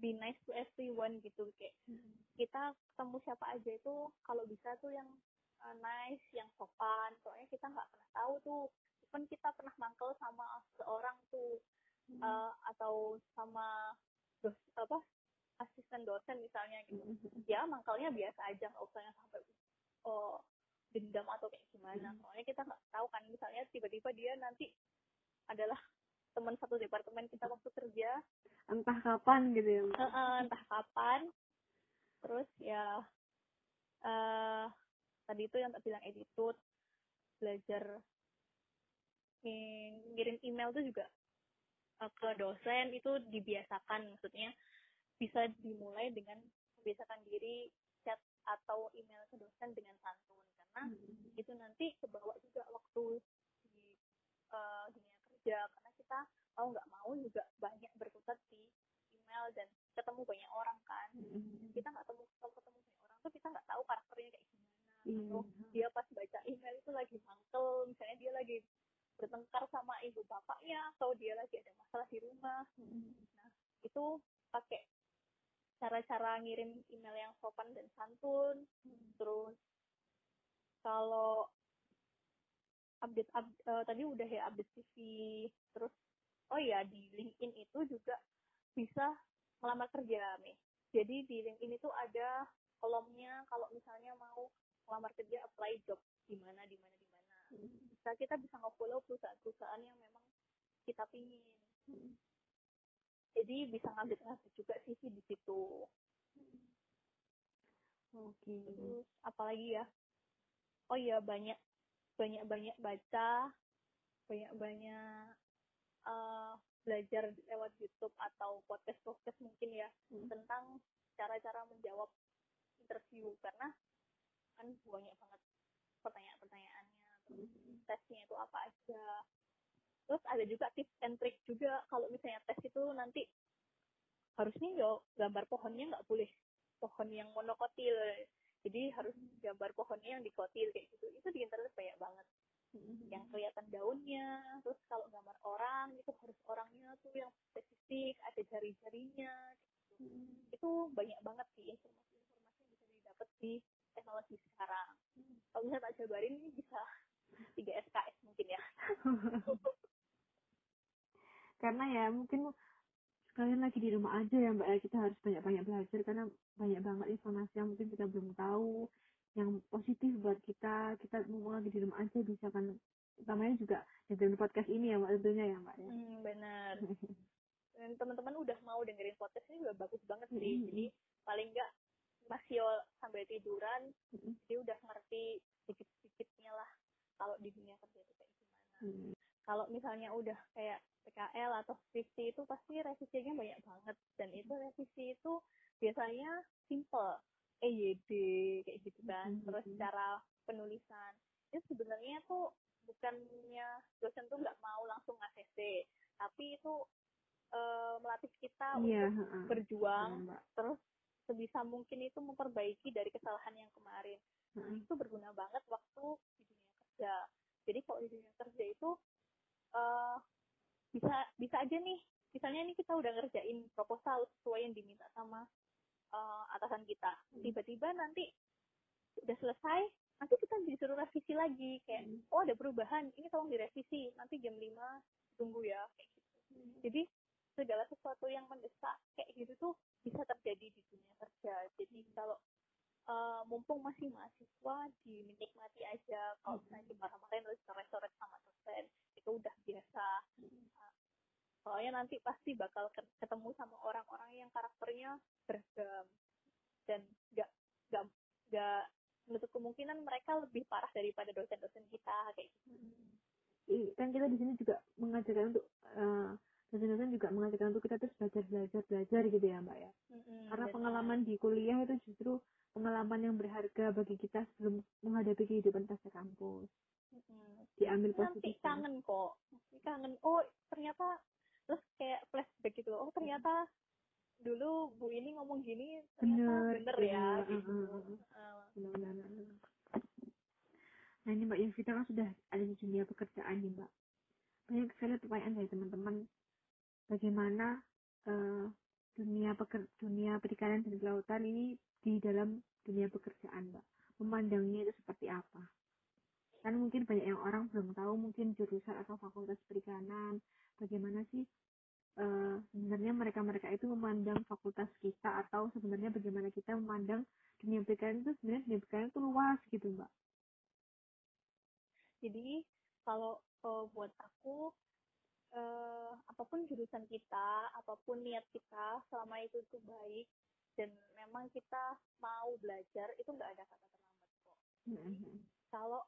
be nice to everyone gitu. Kayak kita ketemu siapa aja itu kalau bisa tuh yang uh, nice, yang sopan. Soalnya kita nggak pernah tahu tuh. Even kita pernah mangkel sama seorang tuh uh, atau sama dos apa asisten dosen misalnya gitu. Mm-mm. Ya mangkelnya biasa aja nggak usah yang sampai oh dendam atau kayak gimana. Hmm. Soalnya kita nggak tahu kan misalnya tiba-tiba dia nanti adalah teman satu departemen kita waktu kerja entah kapan gitu ya entah kapan terus ya eh tadi itu yang tak bilang attitude belajar ngirim email tuh juga uh, ke dosen itu dibiasakan. Maksudnya bisa dimulai dengan membiasakan diri chat atau email ke dosen dengan santun. Karena hmm. itu nanti kebawa juga waktu di uh, dunia kerja. Karena kita mau nggak mau juga banyak berkutat di email dan ketemu banyak orang kan. Hmm. kita nggak ketemu ketemu banyak orang tuh kita nggak tahu karakternya kayak gimana atau dia pas baca email itu lagi mangkel misalnya dia lagi bertengkar sama ibu bapaknya atau dia lagi ada masalah di rumah. Nah itu pakai cara-cara ngirim email yang sopan dan santun. Terus kalau update up, uh, tadi udah ya update CV terus oh ya di LinkedIn itu juga bisa melamar kerja nih. Jadi di LinkedIn itu ada kolomnya kalau misalnya mau melamar kerja apply job di mana di mana di mana bisa kita bisa nge-follow perusahaan-perusahaan yang memang kita pingin. Jadi bisa ngambil-ngambil juga CV di situ. Oke. Okay. terus apalagi ya? Oh iya banyak banyak banyak baca banyak banyak uh, belajar lewat YouTube atau podcast podcast mungkin ya hmm. tentang cara-cara menjawab interview. Karena kan banyak banget pertanyaan-pertanyaannya tesnya itu apa aja. Terus ada juga tips and trick juga kalau misalnya tes itu nanti harusnya yo gambar pohonnya nggak boleh pohon yang monokotil. Jadi harus gambar pohonnya yang dikotil kayak gitu. Itu di internet banyak banget. Yang kelihatan daunnya terus kalau gambar orang itu harus orangnya tuh yang spesifik ada jari-jarinya gitu. itu banyak banget sih informasi-informasi yang bisa didapat di teknologi sekarang. Kalau misalnya tak jabarin ini bisa tiga SKS mungkin ya. Karena ya mungkin sekalian lagi di rumah aja ya mbak ya. Kita harus banyak-banyak belajar karena banyak banget informasi yang mungkin kita belum tahu yang positif buat kita. Kita mau lagi di rumah aja bisa kan. Utamanya juga dengerin podcast ini ya mbak tentunya ya mbak ya. Hmm, benar. Dan teman-teman udah mau dengerin podcast ini udah bagus banget sih. Mm -hmm. jadi paling enggak masih sambil tiduran mm -hmm. jadi udah ngerti sedikit-sedikitnya lah kalau di dunia kerja itu kayak gimana. Hmm. kalau misalnya udah kayak PKL atau skripsi itu pasti revisinya banyak banget. Dan itu revisi itu biasanya simple. EYD kayak gitu kan. Hmm. terus cara penulisan. Itu sebenarnya tuh bukannya dosen tuh nggak mau langsung ACC tapi itu uh, melatih kita yeah, untuk berjuang uh, terus sebisa mungkin itu memperbaiki dari kesalahan yang kemarin. Nah, itu berguna banget waktu di dunia kerja jadi kalau di dunia kerja itu uh, bisa bisa aja nih misalnya nih kita udah ngerjain proposal sesuai yang diminta sama uh, atasan kita hmm. tiba-tiba nanti udah selesai nanti kita disuruh revisi lagi kayak hmm. oh ada perubahan ini tolong direvisi nanti jam 5 tunggu ya kayak gitu hmm. jadi segala sesuatu yang mendesak kayak gitu tuh bisa terjadi di dunia kerja jadi kalau uh, mumpung masih mahasiswa dinikmati aja kalau hmm. misalnya dimarah-marahin terus coret-coret sama dosen itu udah biasa uh, soalnya nanti pasti bakal ketemu sama orang-orang yang karakternya beragam dan gak gak gak menutup kemungkinan mereka lebih parah daripada dosen-dosen kita kayak gitu. Hmm. Kan kita di sini juga mengajarkan untuk uh, dosen-dosen juga mengajarkan untuk kita terus belajar belajar belajar gitu ya mbak ya. hmm Karena pengalaman di kuliah itu justru pengalaman yang berharga bagi kita sebelum menghadapi kehidupan pasca kampus. Hmm. Diambil positif. Nanti kangen kok. Kangen. Oh, ternyata terus kayak flashback gitu. Oh, ternyata dulu Bu ini ngomong gini ternyata bener, bener ya uh, gitu. Uh, benar, benar. Nah ini Mbak Yovita kan sudah ada di dunia pekerjaan nih Mbak. Banyak sekali pertanyaan dari teman-teman bagaimana uh, dunia peker dunia perikanan dan kelautan ini di dalam dunia pekerjaan mbak. Memandangnya itu seperti apa? Kan mungkin banyak yang orang belum tahu mungkin jurusan atau fakultas perikanan. Bagaimana sih uh, sebenarnya mereka-mereka itu memandang fakultas kita atau sebenarnya bagaimana kita memandang dunia perikanan itu sebenarnya dunia perikanan itu luas gitu mbak. Jadi kalau uh, buat aku uh, apa pun jurusan kita apa pun niat kita selama itu itu baik dan memang kita mau belajar itu nggak ada kata terlambat kok. Mm-hmm. kalau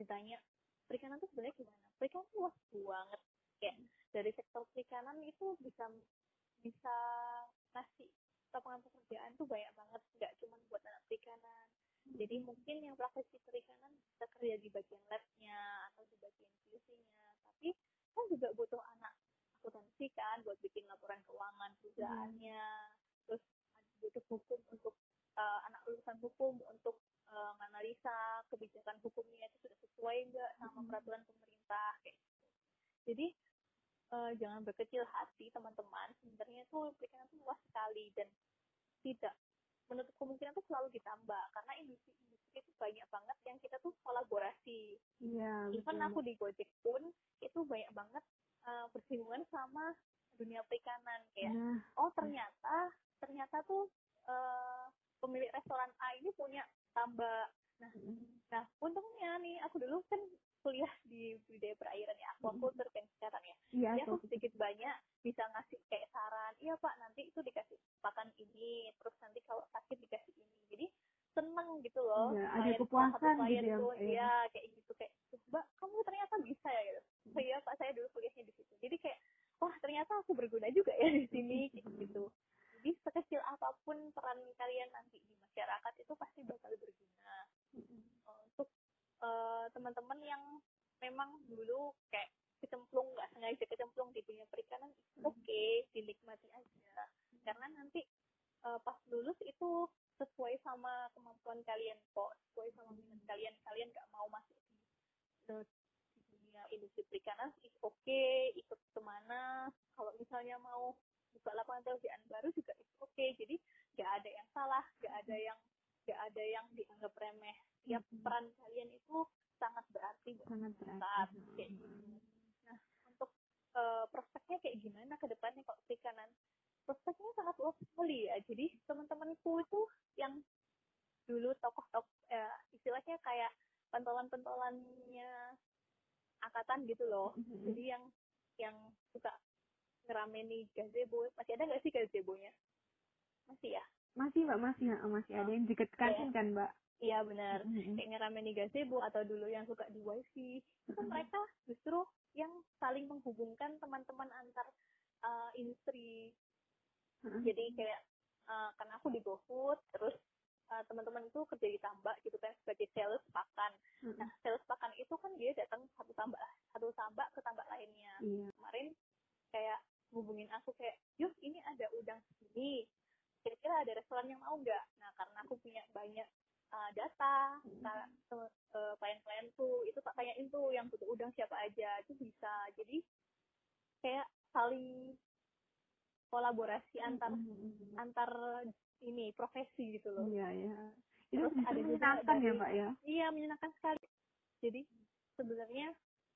ditanya perikanan tuh sebenarnya gimana? Perikanan luas banget. Kayak dari sektor perikanan itu bisa bisa ngasih lapangan pekerjaan tuh banyak banget nggak cuma buat anak perikanan. Jadi mungkin yang praktek di perikanan bisa kerja di bagian labnya atau di bagian QC-nya. Tapi kan juga butuh anak akuntansi kan buat bikin laporan keuangan perusahaannya. Terus butuh hukum untuk uh, anak lulusan hukum untuk uh, menganalisa kebijakan hukumnya itu sudah sesuai enggak sama peraturan pemerintah kayak gitu. Jadi uh, jangan berkecil hati teman-teman. Sebenarnya itu perikanan itu luas sekali dan tidak menutup kemungkinan tuh selalu ditambah karena industri-industri itu banyak banget yang kita tuh kolaborasi. Iya. Even aku di Gojek pun itu banyak banget uh, bersinggungan sama dunia perikanan kayak nah. oh ternyata ternyata tuh uh, pemilik restoran A ini punya tambak. Nah, nah untungnya nih aku dulu kan kuliah di budaya perairan ya aquaculture kan sekarang ya. Iya. Jadi aku sedikit banyak bisa ngasih kayak saran, iya pak nanti itu dikasih pakan ini, terus nanti kalau sakit dikasih ini. Jadi seneng gitu loh. Iya, ada kepuasan gitu ya. Tuh, ya, kayak gitu kayak, mbak kamu ternyata bisa ya gitu. Oh iya pak saya dulu kuliahnya di situ. Jadi kayak, wah ternyata aku berguna juga ya di sini kayak gitu. Jadi sekecil apa pun peran kalian nanti di masyarakat itu pasti bakal berguna. Uh, teman-teman yang memang dulu kayak kecemplung nggak sengaja kecemplung di dunia perikanan oke okay, dinikmati aja. Karena nanti uh, pas lulus itu sesuai sama kemampuan kalian kok sesuai sama minat kalian kalian nggak mau masuk di, di dunia industri perikanan is oke okay, ikut ke mana kalau misalnya mau buka lapangan pekerjaan baru juga itu oke okay. jadi nggak ada yang salah nggak ada yang nggak ada yang dianggap remeh tiap hmm. peran kalian itu sangat berarti sangat berarti kayak gitu. nah untuk uh, prospeknya kayak gimana ke depannya kalau perikanan prospeknya sangat luas sekali ya jadi teman-temanku itu yang dulu tokoh-tokoh eh, istilahnya kayak pentolan-pentolannya angkatan gitu loh. Mm-hmm. jadi yang yang suka ngerameni gazebo masih ada nggak sih gazebonya? Masih ya? Masih mbak masih. Ya masih ada yang deket kantin kan mbak? Iya benar. Mm-hmm. kayak ngerameni gazebo atau dulu yang suka di wifi itu mm-hmm. mereka justru yang saling menghubungkan teman-teman antar uh, industri. Mm-hmm. jadi kayak uh, karena aku di GoFood terus uh, teman-teman itu kerja di tambak gitu kan sebagai sales pakan. Mm-hmm. nah sales pakan itu kan dia datang satu tambak satu tambak ke tambak lainnya. Yeah. kemarin kayak hubungin aku kayak yuk ini ada udang segini. Kira-kira ada restoran yang mau nggak? Nah karena aku punya banyak uh, data uh, klien-klien tuh itu tak tanyain tuh yang butuh udang siapa aja itu bisa. Jadi kayak saling kolaborasi antar mm-hmm. antar ini profesi gitu loh. Iya iya. Itu Terus ada menyenangkan ya mbak ya? Iya menyenangkan sekali. Jadi sebenarnya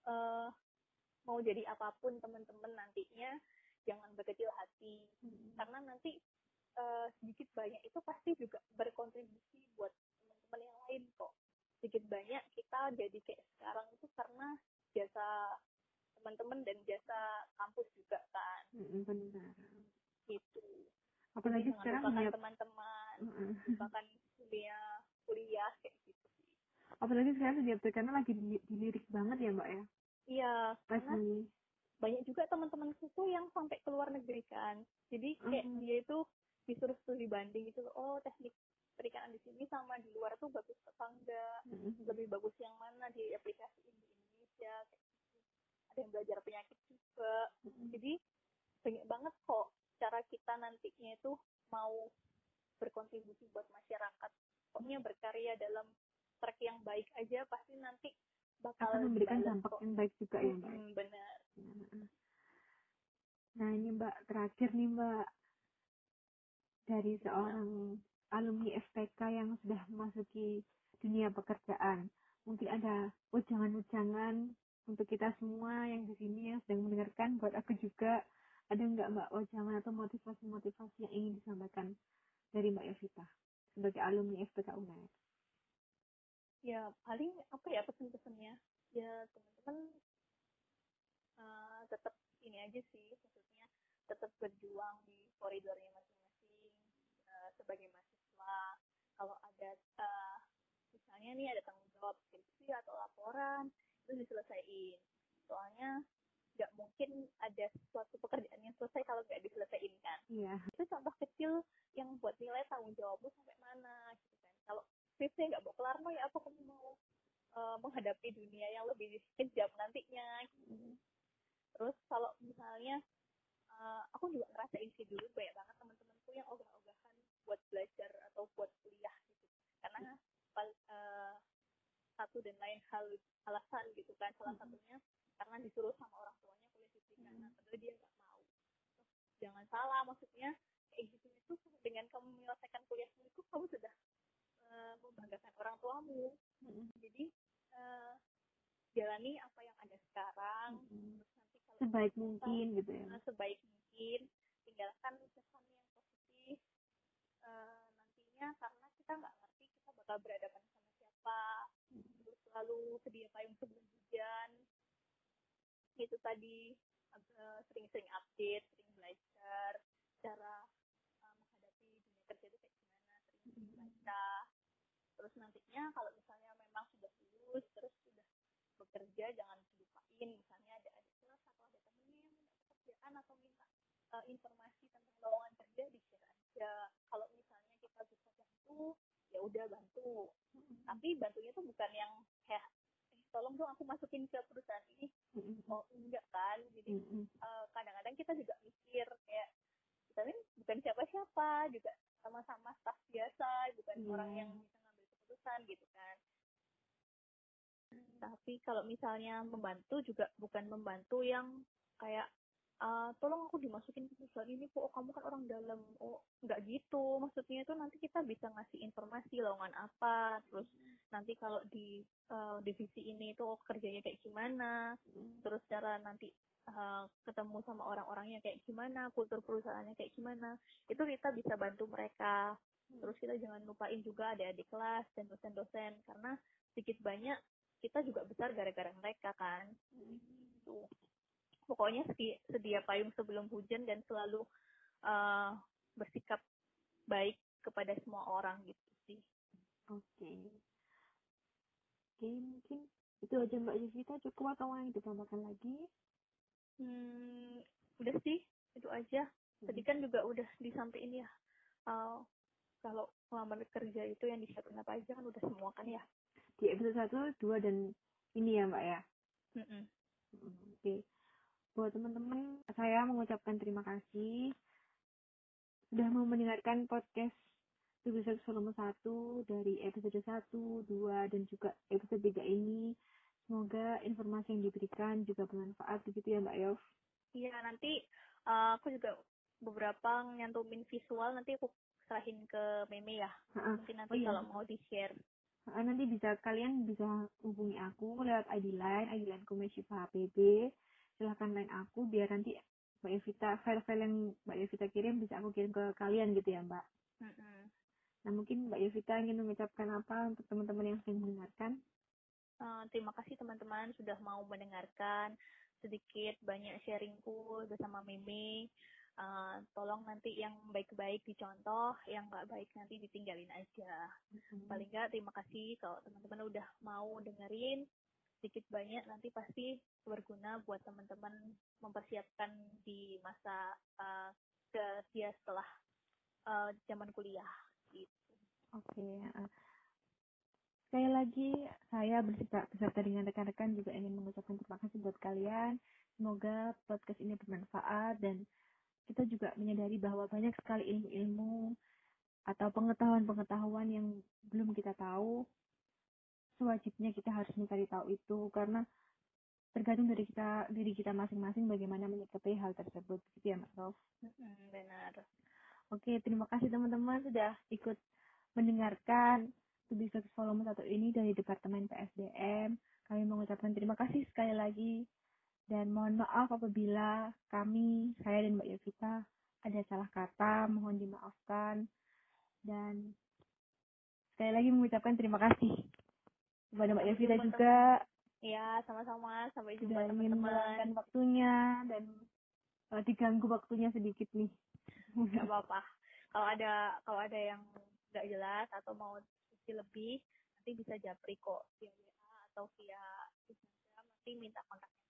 uh, mau jadi apa pun teman-teman nantinya jangan berkecil hati hmm. karena nanti uh, sedikit banyak itu pasti juga berkontribusi buat teman-teman yang lain kok sedikit banyak kita jadi kayak sekarang itu karena jasa teman-teman dan jasa kampus juga kan mm, benar gitu apalagi jadi, sekarang ya teman-teman lupakan kuliah kuliah kayak gitu sih apalagi sekarang setiap terkenal lagi dilirik banget ya mbak ya iya karena banyak juga teman-teman tuh yang sampai ke luar negeri kan jadi kayak mm -hmm. dia itu disuruh studi banding itu oh teknik perikanan di sini sama di luar tuh bagus apa enggak mm-hmm. lebih bagus yang mana di aplikasi di Indonesia kayak gitu ada yang belajar penyakit juga mm-hmm. jadi banyak banget kok cara kita nantinya itu mau berkontribusi buat masyarakat pokoknya berkarya dalam track yang baik aja pasti nanti bakal akan memberikan dampak kok. yang baik juga ya mbak hmm, benar nah ini mbak terakhir nih mbak dari seorang alumni FPK yang sudah memasuki dunia pekerjaan. Mungkin ada ujangan-ujangan untuk kita semua yang di sini yang sedang mendengarkan, buat aku juga ada nggak mbak ujangan atau motivasi-motivasi yang ingin disampaikan dari mbak Yovita sebagai alumni FPK UNER? Ya paling apa ya pesan-pesannya? Ya teman-teman uh, tetap ini aja sih, maksudnya tetap berjuang di koridornya masing sebagai mahasiswa kalau ada uh, misalnya nih ada tanggung jawab skripsi atau laporan terus diselesaikan soalnya nggak mungkin ada suatu pekerjaan yang selesai kalau nggak diselesaikan kan? Iya. Itu contoh kecil yang buat nilai tanggung jawabmu sampai mana gitu kan? Kalau skripsinya nggak mau kelar mau ya apa kamu mau uh, menghadapi dunia yang lebih kejam nantinya gitu. terus kalau misalnya uh, aku juga ngerasain sih dulu banyak banget teman-temanku yang ogah-ogahan buat belajar atau buat kuliah gitu. Karena uh, satu dan lain hal alasan gitu kan salah satunya karena disuruh sama orang tuanya perikanan padahal dia nggak mau. Terus, jangan salah maksudnya kayak gitu itu dengan kamu menyelesaikan kuliahmu itu kamu sudah uh, membanggakan orang tuamu. Jadi uh, jalani apa yang ada sekarang. Terus nanti kalau sebaik mungkin gitu ya. uh, sebaik mungkin tinggalkan kesan yang positif uh, nantinya karena kita nggak ngerti kita bakal berhadapan sama siapa. Terus selalu sedia payung sebelum hujan. Itu tadi sering-sering update sering belajar cara uh, menghadapi dunia kerja itu kayak gimana sering baca. Terus nantinya kalau misalnya memang sudah lulus terus sudah bekerja jangan dilupain. Misalnya ada adik kelas atau ada temennya yang minta pekerjaan atau minta uh, informasi tentang lowongan kerja di share aja. Kalau misalnya kita bisa bantu ya udah bantu. Tapi bantunya tuh bukan yang kayak eh, tolong dong aku masukin ke perusahaan ini. Oh enggak kan? Jadi uh, kadang-kadang kita juga mikir kayak kita ini bukan siapa-siapa juga sama-sama staff biasa bukan Hmm. orang yang bisa ngambil keputusan gitu kan. Tapi kalau misalnya membantu juga bukan membantu yang kayak "Ah, tolong aku dimasukin ke perusahaan ini kok oh, kamu kan orang dalam. Oh nggak gitu. Maksudnya itu nanti kita bisa ngasih informasi lowongan apa terus nanti kalau di uh, divisi ini itu oh, kerjanya kayak gimana terus cara nanti uh, ketemu sama orang-orangnya kayak gimana kultur perusahaannya kayak gimana itu kita bisa bantu mereka. Terus kita jangan lupain juga ada adik kelas dan dosen-dosen karena sedikit banyak kita juga besar gara-gara mereka kan. Gitu pokoknya sedia, sedia payung sebelum hujan dan selalu uh, bersikap baik kepada semua orang gitu sih. Oke oke mungkin itu aja mbak Yusita cukup atau mau yang ditambahkan lagi? Hmm, udah sih itu aja. Tadi kan juga udah disampaikan ya uh, kalau ngelamar kerja itu yang disiapin apa aja kan udah semua kan ya? Di episode satu dua dan ini ya mbak ya? Mm-mm. Mm, oke. Buat teman-teman saya mengucapkan terima kasih. Sudah mau mendengarkan podcast episode volume 1 dari episode 1, 2, dan juga episode 3 ini. Semoga informasi yang diberikan juga bermanfaat begitu ya Mbak Yov. Iya nanti uh, aku juga beberapa nyantumin visual nanti aku serahin ke Meme ya. Ha-ha. Mungkin nanti Oh iya. kalau mau di share. Ah, nanti bisa kalian bisa hubungi aku lewat ID line, ID line Komeshifa HPB. Silahkan line aku biar nanti Mbak Evita, file-file yang Mbak Evita kirim bisa aku kirim ke kalian gitu ya Mbak. Nah mungkin Mbak Evita ingin mengucapkan apa untuk teman-teman yang sedang mendengarkan? Uh, terima kasih teman-teman sudah mau mendengarkan sedikit banyak sharingku bersama Meme. Uh, tolong nanti yang baik-baik dicontoh, yang nggak baik nanti ditinggalin aja. Paling nggak terima kasih kalau teman-teman udah mau dengerin sedikit banyak nanti pasti berguna buat teman-teman mempersiapkan di masa uh, ke setelah uh, zaman kuliah Oke. eh, sekali lagi saya beserta, beserta dengan rekan-rekan juga ingin mengucapkan terima kasih buat kalian. Semoga podcast ini bermanfaat dan kita juga menyadari bahwa banyak sekali ilmu-ilmu atau pengetahuan-pengetahuan yang belum kita tahu. Sewajibnya kita harus mencari tahu itu karena tergantung dari kita diri kita masing-masing bagaimana menyikapi hal tersebut gitu ya Mas benar. Oke, terima kasih teman-teman sudah ikut mendengarkan Studi Sukses Volume 1 ini dari Departemen PSDM. Kami mengucapkan terima kasih sekali lagi dan mohon maaf apabila kami, saya dan Mbak Yovita ada salah kata, mohon dimaafkan dan sekali lagi mengucapkan terima kasih kepada Mbak Yovita juga Ya, sama-sama. Sampai jumpa ingin teman-teman. waktunya dan eh, diganggu waktunya sedikit nih. Gak apa-apa. Kalau ada kalau ada yang nggak jelas atau mau diskusi lebih nanti bisa japri kok via WA atau via Instagram nanti minta kontaknya.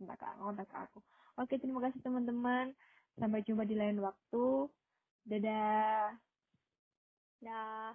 Minta kak kontak aku. Oke terima kasih teman-teman. Sampai jumpa di lain waktu. Dadah. Dah